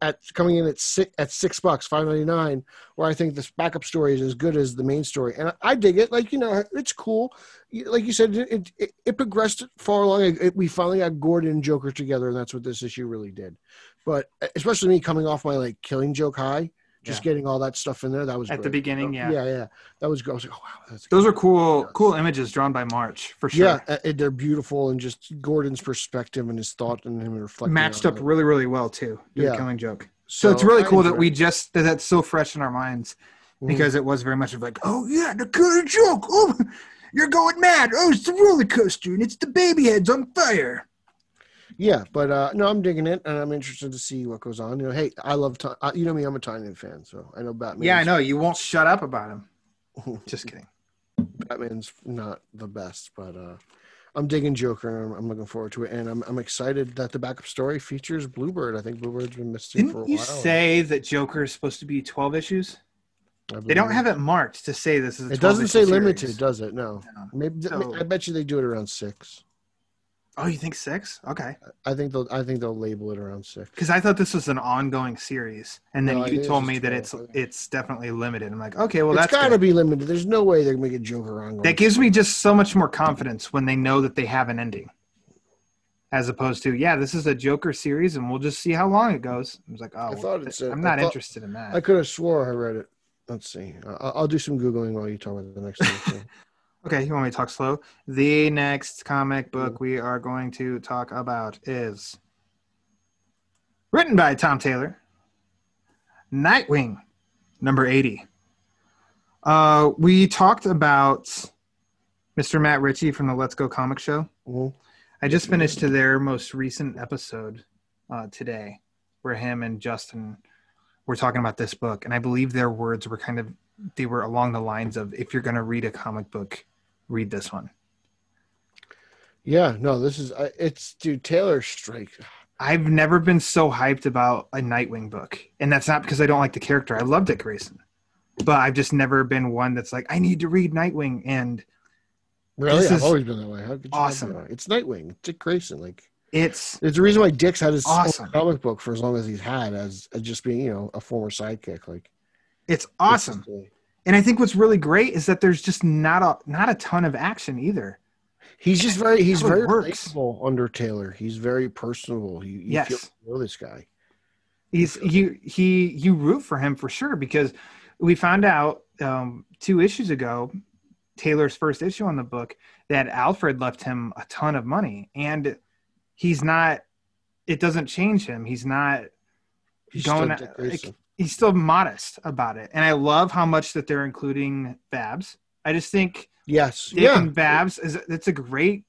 at coming in at six at six bucks five ninety nine where I think this backup story is as good as the main story, and I, I dig it. Like you know, it's cool. Like you said, it it, it progressed far along. It, it- we finally got Gordon and Joker together, and that's what this issue really did. But especially me coming off my like Killing Joke high, just Yeah. getting all that stuff in there. That was At the great. beginning, yeah. yeah, yeah. That was. good. I was like, oh wow, that's Those are cool, Yes. cool images drawn by March for sure. Yeah, they're beautiful, and just Gordon's perspective and his thought and him reflecting matched up it. really, really well too. Yeah. the Killing Joke. So, it's really I cool that enjoyed we just that that's so fresh in our minds Mhm. because it was very much of like, oh yeah, the Killing Joke. Oh, you're going mad. Oh, it's the roller coaster and it's the baby heads on fire. Yeah, but uh, no, I'm digging it, and I'm interested to see what goes on. You know, hey, I love, uh, you know me, I'm a Tynion fan, so I know Batman. Yeah, I know you won't shut up about him. Just kidding. Batman's not the best, but uh, I'm digging Joker, and I'm, I'm looking forward to it, and I'm, I'm excited that the backup story features Bluebird. I think Bluebird's been missing for a Didn't you say that Joker is supposed to be 12 issues? They don't have it marked to say this is. A It doesn't say issue limited, does it? No. No. Maybe So- I bet you they do it around six. Oh, you think six? Okay. I think they'll. I think they'll label it around six. Because I thought this was an ongoing series, and then No, you told me that 12, it's I think. it's definitely limited. I'm like, okay, well it's that's got to good. be limited. There's no way they're gonna make a Joker ongoing. that gives me just so much more confidence when they know that they have an ending, as opposed to yeah, this is a Joker series, and we'll just see how long it goes. I was like, oh, I thought it said- I'm I not thought- interested in that. I could have swore I read it. Let's see. I'll, I'll do some googling while you talk about the next thing. Okay, you want me to talk slow? The next comic book we are going to talk about is written by Tom Taylor, Nightwing, number 80. Uh, we talked about Mr. Matt Ritchie from the Let's Go Comic Show. Mhm. I just finished to their most recent episode uh, today, where him and Justin were talking about this book, and I believe their words were kind of they were along the lines of if you're going to read a comic book, read this one. Yeah, no, this is I- it's dude Taylor Strike. I've never been so hyped about a Nightwing book, and that's not because I don't like the character. I love Dick Grayson, but I've just never been one that's like I need to read Nightwing. And Really, This I've always been that way. How could you awesome. that? It's Nightwing. Dick Grayson. Like it's there's a reason why Dick's had his Awesome. comic book for as long as he's had, as, as just being you know a former sidekick. Like it's awesome. it's uh, And I think what's really great is that there's just not a not a ton of action either. He's just very he's very works. relatable under Taylor. He's very personable. You, you Yes. feel you know this guy. He's you he you root for him for sure because we found out um, two issues ago, Taylor's first issue on the book, that Alfred left him a ton of money, and he's not. It doesn't change him. He's not He's going. Grayson. He's still modest about it, and I love how much that they're including Babs. I just think yes, Dick yeah. and Babs is it's a great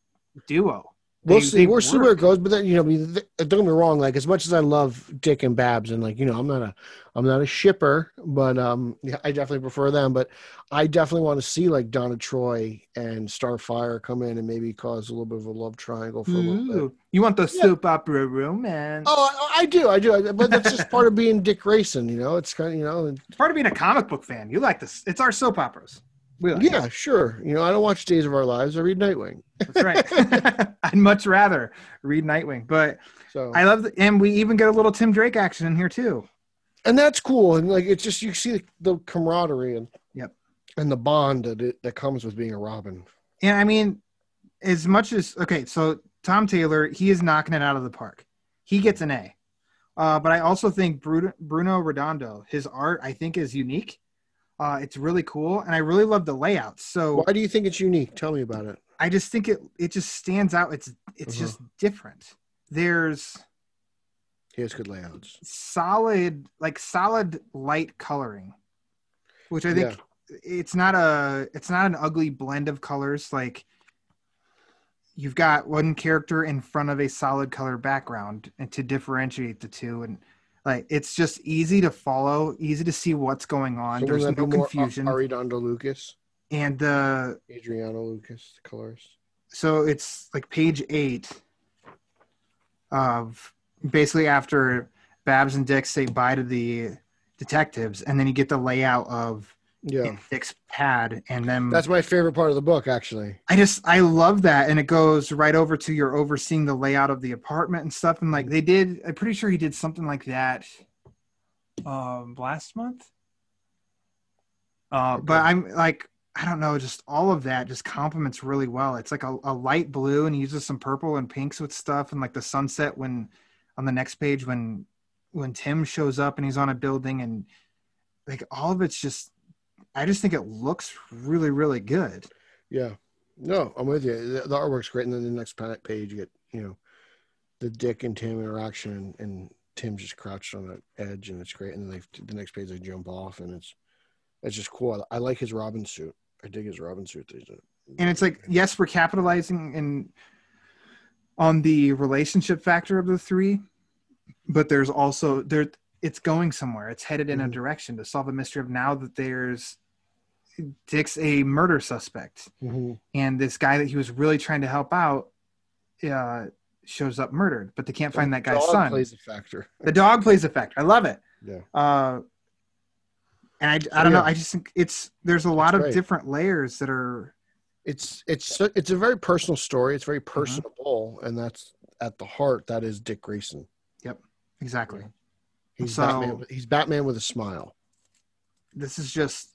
duo. We'll They- see. they We'll see where it goes. But then you know, I mean, th- don't get me wrong. Like as much as I love Dick and Babs, and like you know, I'm not a, I'm not a shipper, but um, yeah, I definitely prefer them. But I definitely want to see like Donna Troy and Starfire come in and maybe cause a little bit of a love triangle for a little bit. You want the Yeah. soap opera romance? Oh, I, I do, I do. But that's just part of being Dick Grayson. You know, it's kind of you know, It's part of being a comic book fan. You like this. It's our soap operas. Like yeah, sure. You know, I don't watch Days of Our Lives. I read Nightwing. That's right. I'd much rather read Nightwing, but So I love, the, and we even get a little Tim Drake action in here too. and that's cool and like it's just you see the, the camaraderie and Yep. and the bond that it, that comes with being a robin And I mean, as much as okay, so Tom Taylor, he is knocking it out of the park. He gets an A. Uh, but I also think Bruno, Bruno Redondo, his art, I think is unique. Uh, it's really cool, and I really love the layouts. So why do you think it's unique tell me about it I just think it it just stands out. It's it's Uh-huh. just different. There's he has good layouts solid like solid light coloring, which I think it's not a it's not an ugly blend of colors. Like you've got one character in front of a solid color background, and to differentiate the two, and like it's just easy to follow, easy to see what's going on. So There's no confusion, Ar- Aridondo Lucas? And uh, the Adriano Lucas the colors so it's like page eight of basically after Babs and Dick say bye to the detectives, and then you get the layout of yeah Dick's pad, and then that's my favorite part of the book actually I just I love that, and it goes right over to you're overseeing the layout of the apartment and stuff, and like they did, I'm pretty sure he did something like that um last month. Uh, but I'm like I don't know, just all of that just complements really well. It's like a, a light blue, and he uses some purple and pinks with stuff, and like the sunset when on the next page when when Tim shows up and he's on a building and like all of it's just I just think it looks really, really good. Yeah. No, I'm with you. The, the artwork's great, and then the next page you get you know the Dick and Tim interaction, and, and Tim just crouched on the edge, and it's great. And then they, the next page they jump off, and it's it's just cool. I, I like his Robin suit. I dig his Robin suit. And it's like, yes, we're capitalizing in on the relationship factor of the three, but there's also there it's going somewhere. It's headed in a Mhm. direction to solve a mystery of now that there's Dick's a murder suspect. Mhm. and this guy that he was really trying to help out uh, shows up murdered, but they can't find that guy's son. The plays a factor. the dog plays a factor. I love it. Yeah. Uh, and I, I don't yeah. know. I just think it's there's a lot of great. different layers that are It's it's it's a very personal story. It's Mm-hmm. very personable, and that's at the heart. That is Dick Grayson. Yep, exactly. He's So- Batman. He's Batman with a smile. This is just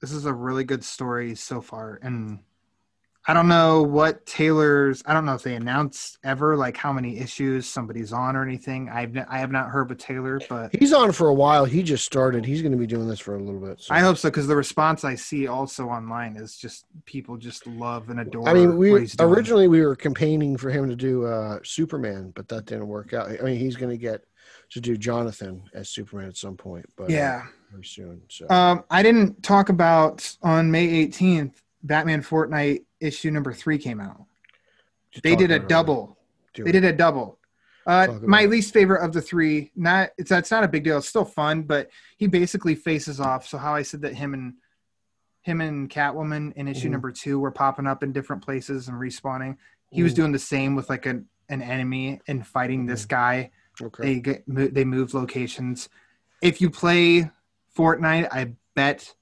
this is a really good story so far, and I don't know what Taylor's. I don't know if they announced ever like how many issues somebody's on or anything. I've I have not heard with Taylor, but He's on for a while. He just started. He's going to be doing this for a little bit. so. I hope so because the response I see also online is just people just love and adore. I mean, we what he's doing. originally we were campaigning for him to do uh, Superman, but that didn't work out. I mean, he's going to get to do Jonathan as Superman at some point, but uh, yeah. very soon. So Um, I didn't talk about on May 18th, Batman Fortnite issue number three came out. Just They did a double. Do They did a double. Uh, my least favorite of the three. Not it's that's not a big deal. It's still fun, but he basically faces off. So how I said that him and him and Catwoman in issue Mhm. number two were popping up in different places and respawning. He was Mhm. doing the same with like an an enemy and fighting this guy. Okay. They get mo- they move locations. If you play Fortnite, I bet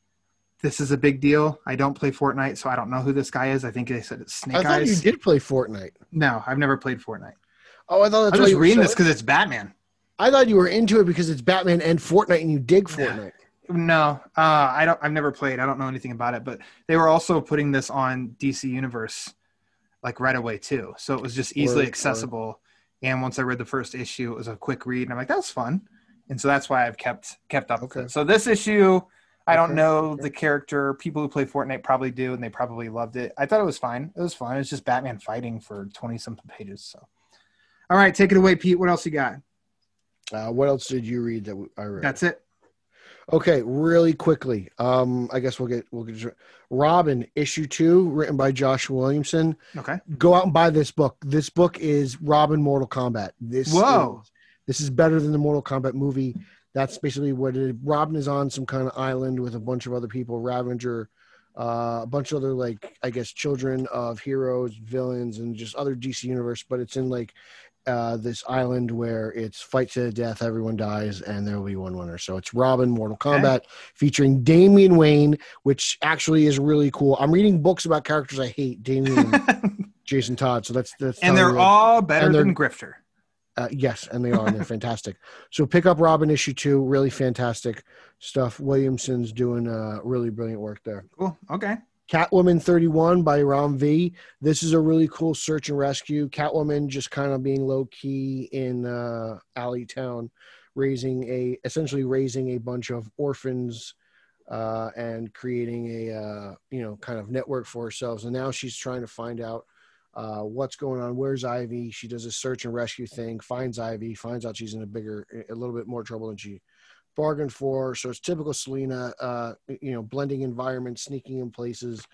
this is a big deal. I don't play Fortnite, so I don't know who this guy is. I think they said it's Snake I thought Eyes. you did play Fortnite. No, I've never played Fortnite. Oh, I thought that's I'm why just you were reading so this because it's Batman. I thought you were into it because it's Batman and Fortnite, and you dig Fortnite. No, uh, I don't. I've never played. I don't know anything about it. But they were also putting this on DC Universe, like right away too. So it was just easily Word, accessible. And once I read the first issue, it was a quick read, and I'm like, that was fun. And so that's why I've kept kept up Okay. with it. So this issue, I don't Okay, know okay. the character. People who play Fortnite probably do, and they probably loved it. I thought it was fine. It was fun. It was just Batman fighting for twenty something pages. So, all right, take it away, Pete. What else you got? Uh, what else did you read that I read? That's it. Okay, really quickly. Um, I guess we'll get we'll get Robin issue two, written by Josh Williamson. Okay. Go out and buy this book. This book is Robin Mortal Kombat. This Whoa. is, this is better than the Mortal Kombat movie. That's basically what it is. Robin is on some kind of island with a bunch of other people, Ravager, uh, a bunch of other like I guess children of heroes, villains, and just other DC universe. But it's in like uh, this island where it's fight to the death, everyone dies, and there will be one winner. So it's Robin Mortal Okay. Featuring Damian Wayne, which actually is really cool. I'm reading books about characters I hate, Damian and Jason Todd. So that's that's and they're all better they're- than Grifter. uh, yes, and they are, and they're fantastic. So pick up Robin issue two, really fantastic stuff. Williamson's doing uh, really brilliant work there. Cool. Okay. Catwoman 31 by Ram V. This is a really cool search and rescue. Catwoman just kind of being low key in uh, Alley Town, raising a essentially raising a bunch of orphans uh, and creating a uh, you know kind of network for herself. And now she's trying to find out uh, what's going on. Where's Ivy? She does a search and rescue thing, finds Ivy, finds out she's in a bigger, a little bit more trouble than she bargained for. So it's typical Selina, uh, you know, blending environments, sneaking in places,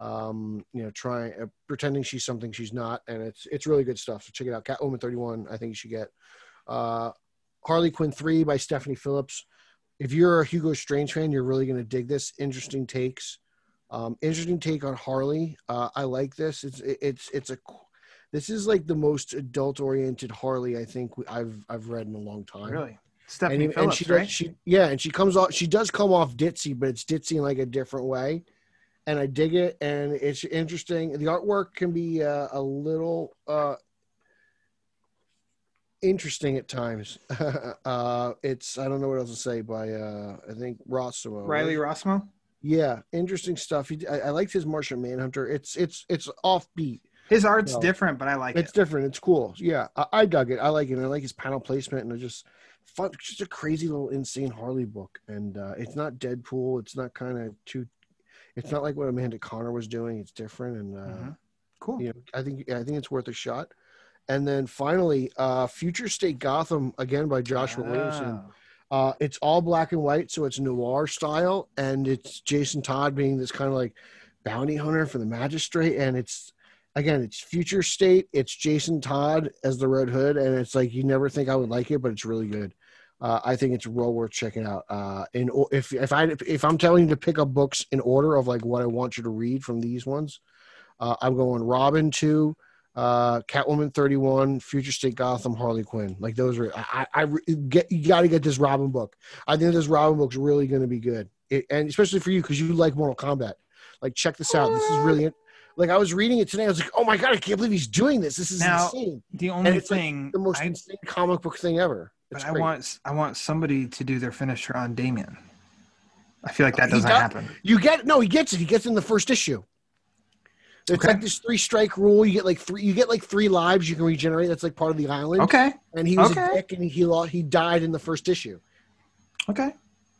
um, you know, trying, uh, pretending she's something she's not. And it's, it's really good stuff. So check it out. Catwoman 31, I think you should get. Uh, Harley Quinn 3 by Stephanie Phillips. If you're a Hugo Strange fan, you're really going to dig this. Interesting takes. Um, interesting take on Harley. Uh, I like this. It's it's it's a this is like the most adult oriented Harley I think I've I've read in a long time. Really. And, Stephanie and Phillips, she does, right? she yeah, and she comes off she does come off ditzy, but it's ditzy in like a different way. And I dig it, and it's interesting. The artwork can be uh, a little uh, interesting at times. uh, it's I don't know what else to say by uh, I think Rossimo. Riley Rossmo. Yeah, interesting stuff. He, I, I liked his Martian Manhunter. It's it's it's offbeat. His art's different, but I like It's it. It's different. It's cool. Yeah, I, I dug it. I like it. And I like his panel placement, and it just fun, just a crazy little insane Harley book, and uh, it's not Deadpool. It's not kind of too. It's not like what Amanda Conner was doing. It's different, and uh, Mhm. Cool. you know, I think yeah, I think it's worth a shot. And then finally, uh, Future State Gotham again by Joshua Williamson. Oh. Uh, it's all black and white, so it's noir style, and it's Jason Todd being this kind of like bounty hunter for the magistrate, and it's again, it's future state. It's Jason Todd as the Red Hood, and it's like you never think I would like it, but it's really good. Uh, I think it's well worth checking out. Uh, in if if I if I'm telling you to pick up books in order of like what I want you to read from these ones, uh, I'm going Robin two, uh, Catwoman 31, Future State Gotham, Harley Quinn. Like those are, I, I, get, you got to get this Robin book. I think this Robin book's really going to be good. It, and especially for you, because you like Mortal Kombat. Like, check this out. This is really. Like, I was reading it today. I was like, oh my God, I can't believe he's doing this. This is Now, insane. The only it's like thing The most I, insane comic book thing ever. but It's I want I want somebody to do their finisher on Damian. I feel like that doesn't does- happen. You get, no, he gets it. He gets it in the first issue. It's Okay. like this three strike rule. You get like three. You get like three lives you can regenerate. That's like part of the island. Okay. And he was Okay. a dick, and he he died in the first issue. Okay.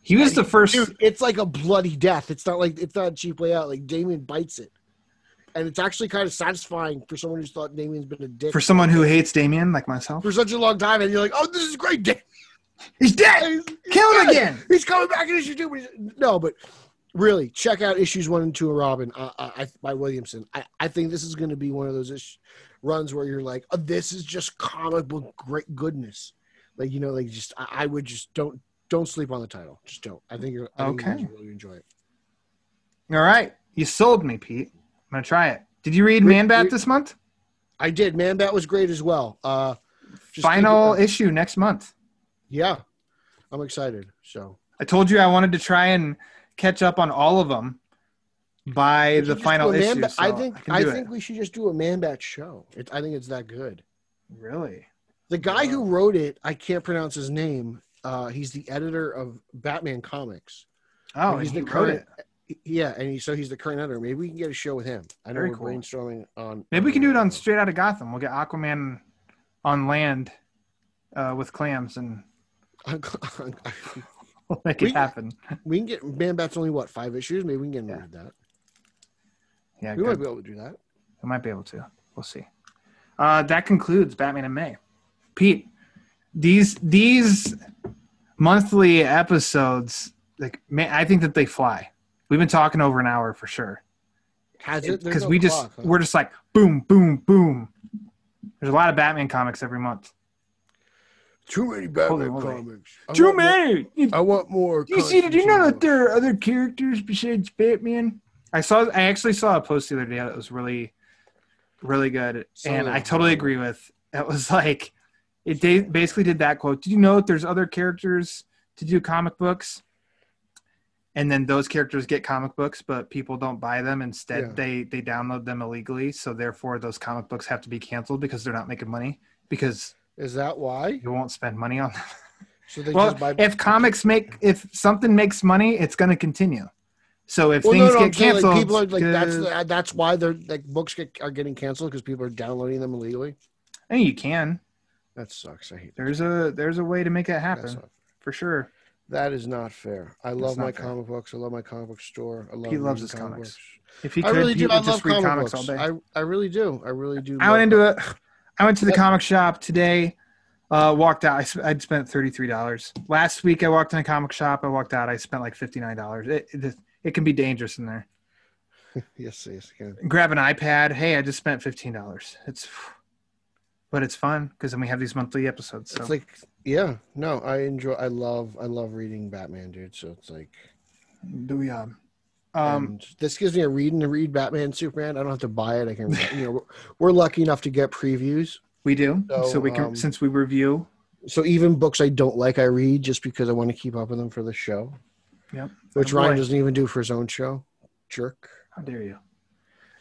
He was the first. Dude, it's like a bloody death. It's not like it's not a cheap way out. Like Damian bites it, and it's actually kind of satisfying for someone who's thought Damian's been a dick For someone who hates Damian, like myself, for such a long time, and you're like, "Oh, this is great, Damian. he's dead. He's, Kill him dead. again. He's coming back in issue two. He's, no, but really, check out issues one and two of Robin uh, uh, I, by Williamson. I, I think this is going to be one of those ish, runs where you're like, oh, "This is just comic book great goodness." Like you know, like just I, I would just don't don't sleep on the title. Just don't. I think you're I think Okay. you really enjoy it. All right. You sold me, Pete. I'm gonna try it. Did you read Re- Man Bat this month? I did. Man Bat was great as well. Uh, just Final issue next month. yeah, I'm excited. So I told you I wanted to try and catch up on all of them by the final issue. Bat- so I think can I, think it. we should just do a Man Bat show. It, I think it's that good. really. The guy who wrote it, I can't pronounce his name. Uh, he's the editor of Batman Comics. Oh, he's the current. Yeah, and he, so he's the current editor. Maybe we can get a show with him. I know Very we're cool. brainstorming on. Maybe we can do it on Straight Out of Gotham. We'll get Aquaman on land uh, with clams and we'll make We- it happen. we can get Man Bat's only what five issues. Maybe we can get him Yeah. read that. Yeah, We might be able to do that. We might be able to. We'll see. Uh, that concludes Batman in May. Pete, these these monthly episodes, like man, I think that they fly. We've been talking over an hour for sure Has it? Because no we just clock, huh? we're just like boom, boom, boom. There's a lot of Batman comics every month. too many Batman Holy moly. comics. I Too want more- many. I want more. you see? Did you know that there are other characters besides Batman? I saw. I actually saw a post the other day that was really, really good, Some and I totally are. agree with. It was like, it basically did that quote. Did you know that there's other characters to do comic books? And then those characters get comic books, but people don't buy them. Instead, Yeah. they they download them illegally. So therefore, those comic books have to be canceled because they're not making money because Is that why? you won't spend money on them. So they Well, just buy. if comics make if something makes money, it's going to continue. So if well, things no, no, get canceled, like, people are like that's uh, the, that's why they're like books get, are getting canceled because people are downloading them illegally. I mean, you can. That sucks. I hate that. There's a there's a way to make it That's happen for sure. That is not fair. I love my fair. comic books. I love my comic book store. I love Pete loves his comic comics. books. If he I could, really he do. would I love comic comics books. all day. I, I really do. I really do. I went into it. I went to the comic shop today. Uh, walked out. I sp- I'd spent thirty three dollars last week. I walked in a comic shop. I walked out. I spent like fifty nine dollars. It, it it can be dangerous in there. Yes, yes, again. Grab an iPad. Hey, I just spent fifteen dollars. It's, but it's fun because then we have these monthly episodes. So It's like, yeah, no, I enjoy. I love. I love reading Batman, dude. So it's like, do we um um this gives me a reading to read Batman, Superman. I don't have to buy it. I can, you know, we're, lucky enough to get previews. we do so, So, we can um, since we review. So even books I don't like, I read just because I want to keep up with them for the show. Yep. Which Ryan doesn't even do for his own show. Jerk. How dare you?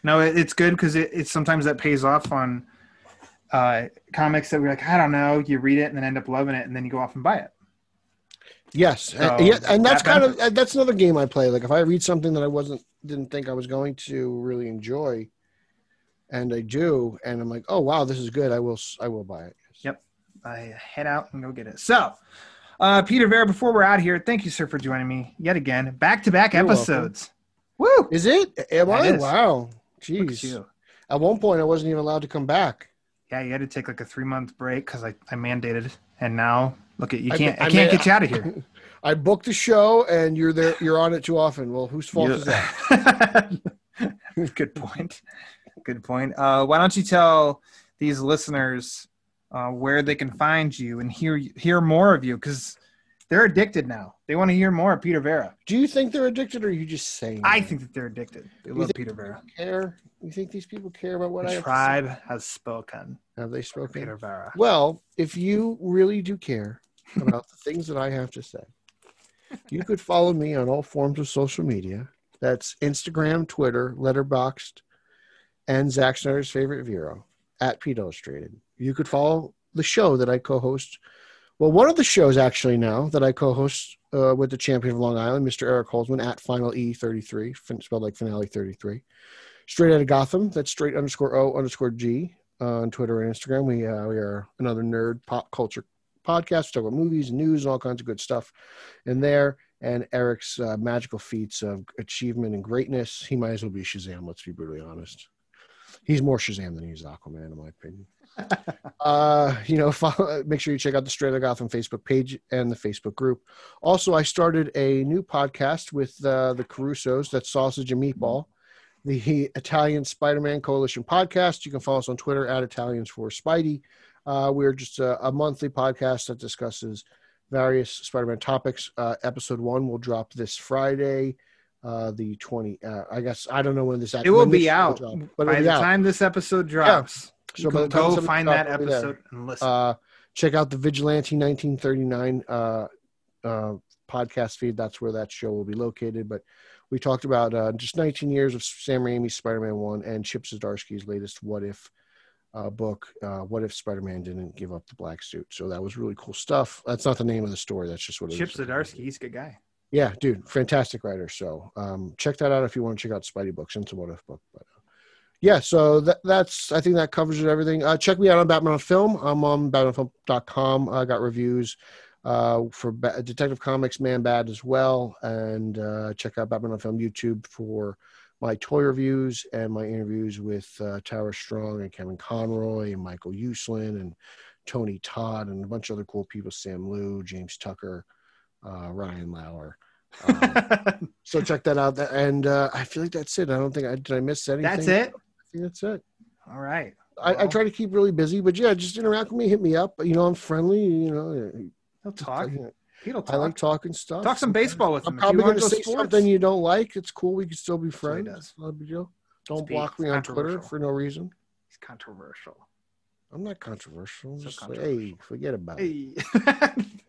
No, it, it's good because it, it's sometimes that pays off on uh, comics that we're like, I don't know. You read it and then end up loving it, and then you go off and buy it. Yes, So, and, yeah, and that's that kind of that's another game I play. Like if I read something that I wasn't didn't think I was going to really enjoy, and I do, and I'm like, oh wow, this is good. I will I will buy it. Yep. I head out and go get it. So, uh, Peter Verra, before we're out here, thank you, sir, for joining me yet again. Back to back You're welcome. episodes. Woo! Is it? Am I? Wow. Jeez. At one point, I wasn't even allowed to come back. Yeah, you had to take like a three month break because I, I mandated, and now look at you can't I, I can't ma- get you out of here. I booked a show, and you're there. You're on it too often. Well, whose fault is that? Good point. Good point. Uh, why don't you tell these listeners uh, where they can find you and hear hear more of you because they're addicted now. They want to hear more of Peter Verra. Do you think they're addicted, or are you just saying? I think that they're addicted. They You love Peter Verra. care. You think these people care about what I The have to tribe has spoken. Have they spoken? Peter Verra. Well, if you really do care about the things that I have to say, you could follow me on all forms of social media. That's Instagram, Twitter, Letterboxd, and Zack Snyder's favorite Vero at Pete Illustrated. You could follow the show that I co-host. Well, one of the shows actually now that I co-host uh, with the champion of Long Island, Mr. Eric Holzman at Final E thirty three, spelled like Finale thirty three. Straight out of Gotham. That's straight underscore O underscore G uh, on Twitter and Instagram. We uh, we are another nerd pop culture podcast. We talk about movies, and news, and all kinds of good stuff in there. And Eric's uh, magical feats of achievement and greatness. He might as well be Shazam. Let's be brutally honest. He's more Shazam than he's Aquaman, in my opinion. Uh, you know, follow, make sure you check out the Straight Outta Gotham Facebook page and the Facebook group. Also, I started a new podcast with uh, the Carusos. That's Sausage and Meatball the Italian Spider-Man Coalition podcast. You can follow us on Twitter at Italians for Spidey. Uh, we're just a, a monthly podcast that discusses various Spider-Man topics. Uh, episode one will drop this Friday, uh, the twenty. Uh, I guess I don't know when this. It will be out drop, but by the out. time this episode drops. So can go find that drops, there. episode and listen. Uh, check out the Vigilante 1939 uh, uh, podcast feed. That's where that show will be located. But we talked about uh, just 19 years of Sam Raimi's Spider-Man One and Chip Zdarsky's latest What If uh, book. Uh, what if Spider-Man didn't give up the black suit? So that was really cool stuff. That's not the name of the story. That's just what it Chip is. Zdarsky, he's a good guy. Yeah, dude, fantastic writer. So um, check that out if you want to check out Spidey books and some What If book. But yeah, so that, that's I think that covers everything. Uh, check me out on Batman on Film. I'm on BatmanFilm.com. I got reviews uh, for ba- Detective Comics, Man Bat as well, and uh, check out Batman on Film YouTube for my toy reviews and my interviews with uh, Tara Strong and Kevin Conroy and Michael Uslan and Tony Todd and a bunch of other cool people, Sam Liu, James Tucker, uh, Ryan Lauer. Um, so check that out. And uh, I feel like that's it. I don't think I did. I miss anything. That's it. That's it. All right. I, I try to keep really busy, but yeah, just interact with me, hit me up. You know, I'm friendly. You know, He'll talk. He'll talk. I like talking stuff. Talk some baseball with I'm him. probably going to say something you don't like. It's cool. We can still be friends. does. It's not a big deal. Don't block me on Twitter for no reason. He's controversial. I'm not controversial. So Just like, controversial. hey, forget about it. Hey. know?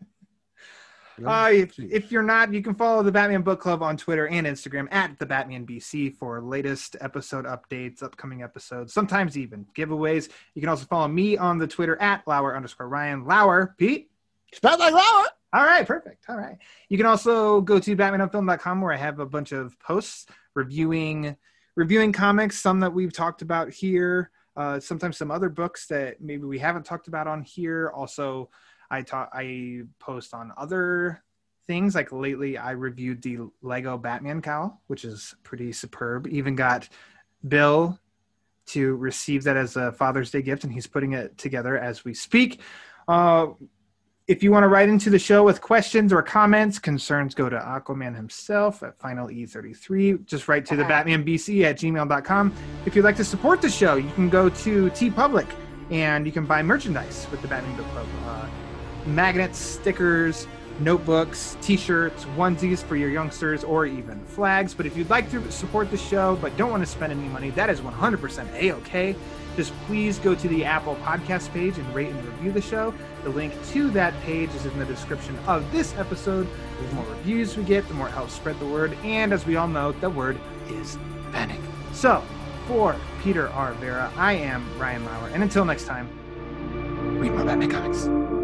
Uh, if, if you're not, you can follow the Batman Book Club on Twitter and Instagram at the Batman BC for latest episode updates, upcoming episodes, sometimes even giveaways. You can also follow me on the Twitter at Lauer underscore Ryan Lauer. Pete. Spell like Lauer. All right, perfect. All right. You can also go to batmanonfilm.com where I have a bunch of posts reviewing reviewing comics, some that we've talked about here, uh, sometimes some other books that maybe we haven't talked about on here. Also, I talk I post on other things like lately I reviewed the Lego Batman cowl, which is pretty superb. Even got Bill to receive that as a Father's Day gift, and he's putting it together as we speak. Uh, if you want to write into the show with questions or comments, concerns, go to Aquaman himself at Final E33. Just write to the Batman BC at gmail.com. If you'd like to support the show, you can go to TeePublic and you can buy merchandise with the Batman Book Club. Uh, magnets, stickers, notebooks, t-shirts, onesies for your youngsters, or even flags. But if you'd like to support the show but don't want to spend any money, that is 100% a-okay. Just please go to the Apple Podcast page and rate and review the show. The link to that page is in the description of this episode. The more reviews we get, the more it helps spread the word. And as we all know, the word is panic. So, for Peter R. Verra, I am Ryan Lauer. And until next time, read more Batman comics.